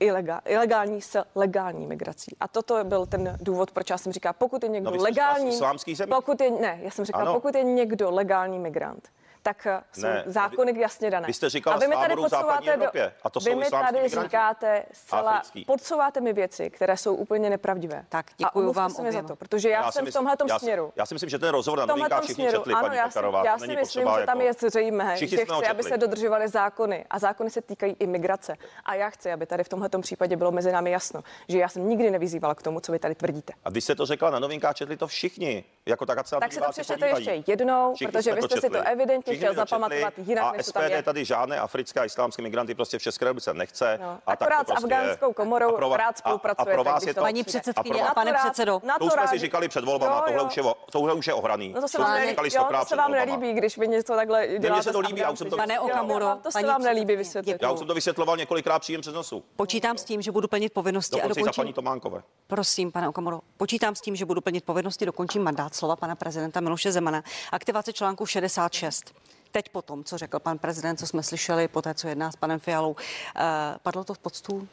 ilegál, ilegální s legální migrací. A toto byl ten důvod, proč já jsem říkal, pokud je někdo No, legální, zemí. pokud je, ne, já jsem říkal, Ano. pokud je někdo legální migrant, tak eh, jsou Ne, zákony jasně dané. vy jste říkala a vy mi tady podsouváte Evropě. A to vy mi tady migranti. říkáte zcela, podsouváte mi věci, které jsou úplně nepravdivé. Tak, omluvte vám se mi za oběma. to, protože já, si jsem v tomhle já směru. Já si myslím, že ten rozhovor na novinkách všichni směru. četli, Ano, paní já si, Pekarová. já si myslím, že tam jako- je zřejmé, že chci, aby se dodržovaly zákony a zákony se týkají imigrace. A já chci, aby tady v tomhle případě bylo mezi námi jasno, že já jsem nikdy nevyzývala k tomu, co vy tady tvrdíte. A když jste to řekla na novinkách, četli to všichni. Jako tak, Tak si to přečtěte ještě jednou, protože vy jste si to evidentně Všichni chtěl zapamatovat jinak, a než to tam SPD je. tady žádné africké a islámské migranty prostě v České republice nechce. No, a tak to akorát s prostě je. afgánskou komorou A pro vás- rád a- A spolupracujete, pro vás když je to to... Paní předsedkyně pro- a pane předsedo, na To už jsme si říkali před volbama, tohle už, je, tohle už je ohraný. No to se To vám říkali jo, to se vám nelíbí, když vy něco takhle děláte. se to s líbí, já už jsem to- Pane Jo, Okamuro, to se paní vám nelíbí předsedkyně, vysvětlit. děkuju. Já už jsem to vysvětloval několikrát příjem přes nosu. Počítám s tím, že budu plnit povinnosti a za paní dokončím. Tománkové. Prosím, pane Okamoro, počítám s tím, že budu plnit povinnosti, dokončím mandát slova pana prezidenta Miloše Zemana. Aktivace článku 66. Teď po tom, co řekl pan prezident, co jsme slyšeli, po té, co jedná s panem Fialou, eh, padlo to pod stůl?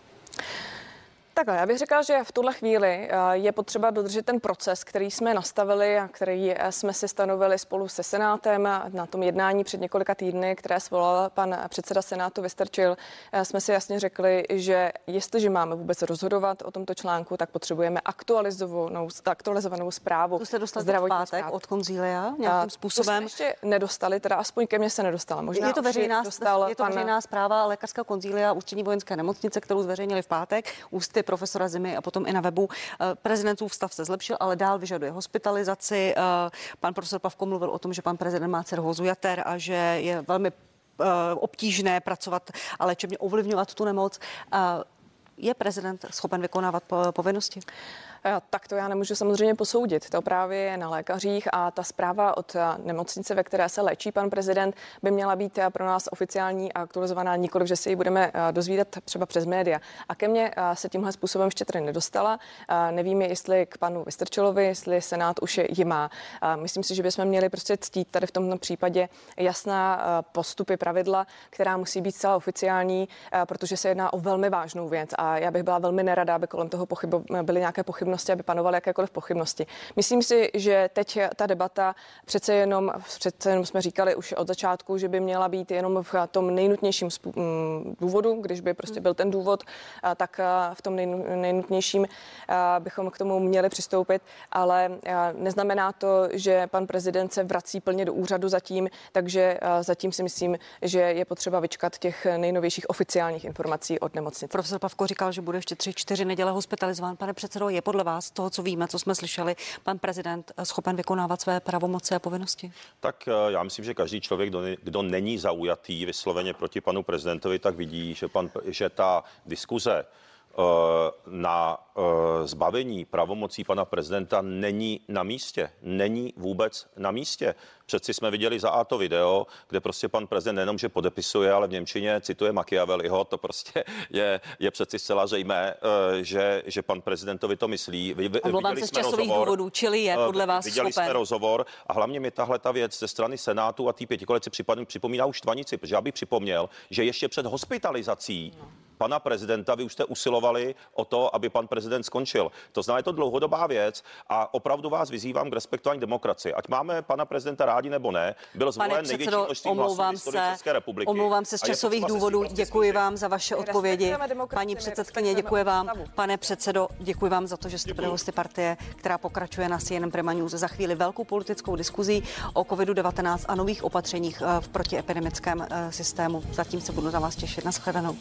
Takhle, já bych řekla, že v tuhle chvíli eh, je potřeba dodržet ten proces, který jsme nastavili a který eh, jsme si stanovili spolu se Senátem na tom jednání před několika týdny, které svolal pan předseda Senátu Vystrčil. eh, Jsme si jasně řekli, že jestliže máme vůbec rozhodovat o tomto článku, tak potřebujeme aktualizovanou, aktualizovanou zprávu. To jste dostali v pátek od konzília nějakým To způsobem? jsme ještě nedostali, teda aspoň ke mně se nedostala. Možná Je to veřejná, dostal je to pan- veřejná zpráva lékařského konzília ústřední vojenské nemocnice, kterou zveřejnili v pátek, ústy profesora Zimy a potom i na webu. Eh, Prezidentův stav se zlepšil, ale dál vyžaduje hospitalizaci. Eh, Pan profesor Pavko mluvil o tom, že pan prezident má cirhózu jater a že je velmi eh, obtížné pracovat a léčebně ovlivňovat tu nemoc. Je prezident schopen vykonávat po- povinnosti? Eh, Tak to já nemůžu samozřejmě posoudit. To právě je na lékařích a ta zpráva od eh, nemocnice, ve které se léčí pan prezident, by měla být eh, pro nás oficiální a aktualizovaná, nikoliv, že si ji budeme dozvídat třeba přes média. A ke mně se tímhle způsobem ještě tedy nedostala. Nevím, jestli k panu Vystrčilovi, jestli Senát už ji má. Myslím si, že bychom měli prostě ctít tady v tomto případě jasná postupy, pravidla, která musí být zcela oficiální, protože se jedná o velmi vážnou věc a já bych byla velmi nerada, aby kolem toho pochybo, byly nějaké pochybnosti, aby panovaly jakékoliv pochybnosti. Myslím si, že teď ta debata přece jenom, přece jenom jsme říkali už od začátku, že by měla být jenom v tom nejnutnějším mm, důvodu, když by prostě byl ten důvod, tak v tom nejnu- nejnutnějším bychom k tomu měli přistoupit, ale neznamená to, že pan prezident se vrací plně do úřadu zatím, takže zatím si myslím, že je potřeba vyčkat těch nejnovějších oficiálních informací od nemocnice. Profesor Pavko říkal, že bude ještě tři, čtyři neděle hospitalizován. Pane předsedo, je podle vás toho, co víme, co jsme slyšeli, pan prezident schopen vykonávat své pravomoci a povinnosti? Tak eh, já myslím, že každý člověk, kdo, kdo není zaujatý vysloveně proti panu prezidentovi, tak vidí, že, pan, že ta diskuze na eh, zbavení pravomocí pana prezidenta není na místě. Není vůbec na místě. Přeci jsme viděli za A to video, kde prostě pan prezident nejenom, že podepisuje, ale v Němčině cituje Machiavelliho, to prostě je, je přeci zcela zřejmé, eh, že, že pan prezidentovi to myslí. Vy- Omlouvám viděli se z jsme časových rozhovor, důvodů, čili je eh, podle vás Viděli schopen. jsme rozhovor a hlavně mi tahle ta věc ze strany Senátu a té pětikoalice připadá- připomíná už štvanici, protože já bych připomněl, že ještě před hospitalizací pana prezidenta. Vy už jste usilovali o to, aby pan prezident skončil. To znamená, je to dlouhodobá věc a opravdu vás vyzývám k respektování demokracie. Ať máme pana prezidenta rádi nebo ne, byl zvolen největší množství omlouvám hlasů se, České republiky. Omlouvám se z časových důvodů. Prostě děkuji vám za vaše odpovědi. Paní předsedkyně, děkuji vám. Pane předsedo, děkuji vám za to, že jste byli hosty partie, která pokračuje na CNN Prima News. Za chvíli velkou politickou diskuzí o COVID-19 a nových opatřeních eh, v protiepidemickém eh, systému. Zatím se budu na vás těšit. Naschledanou.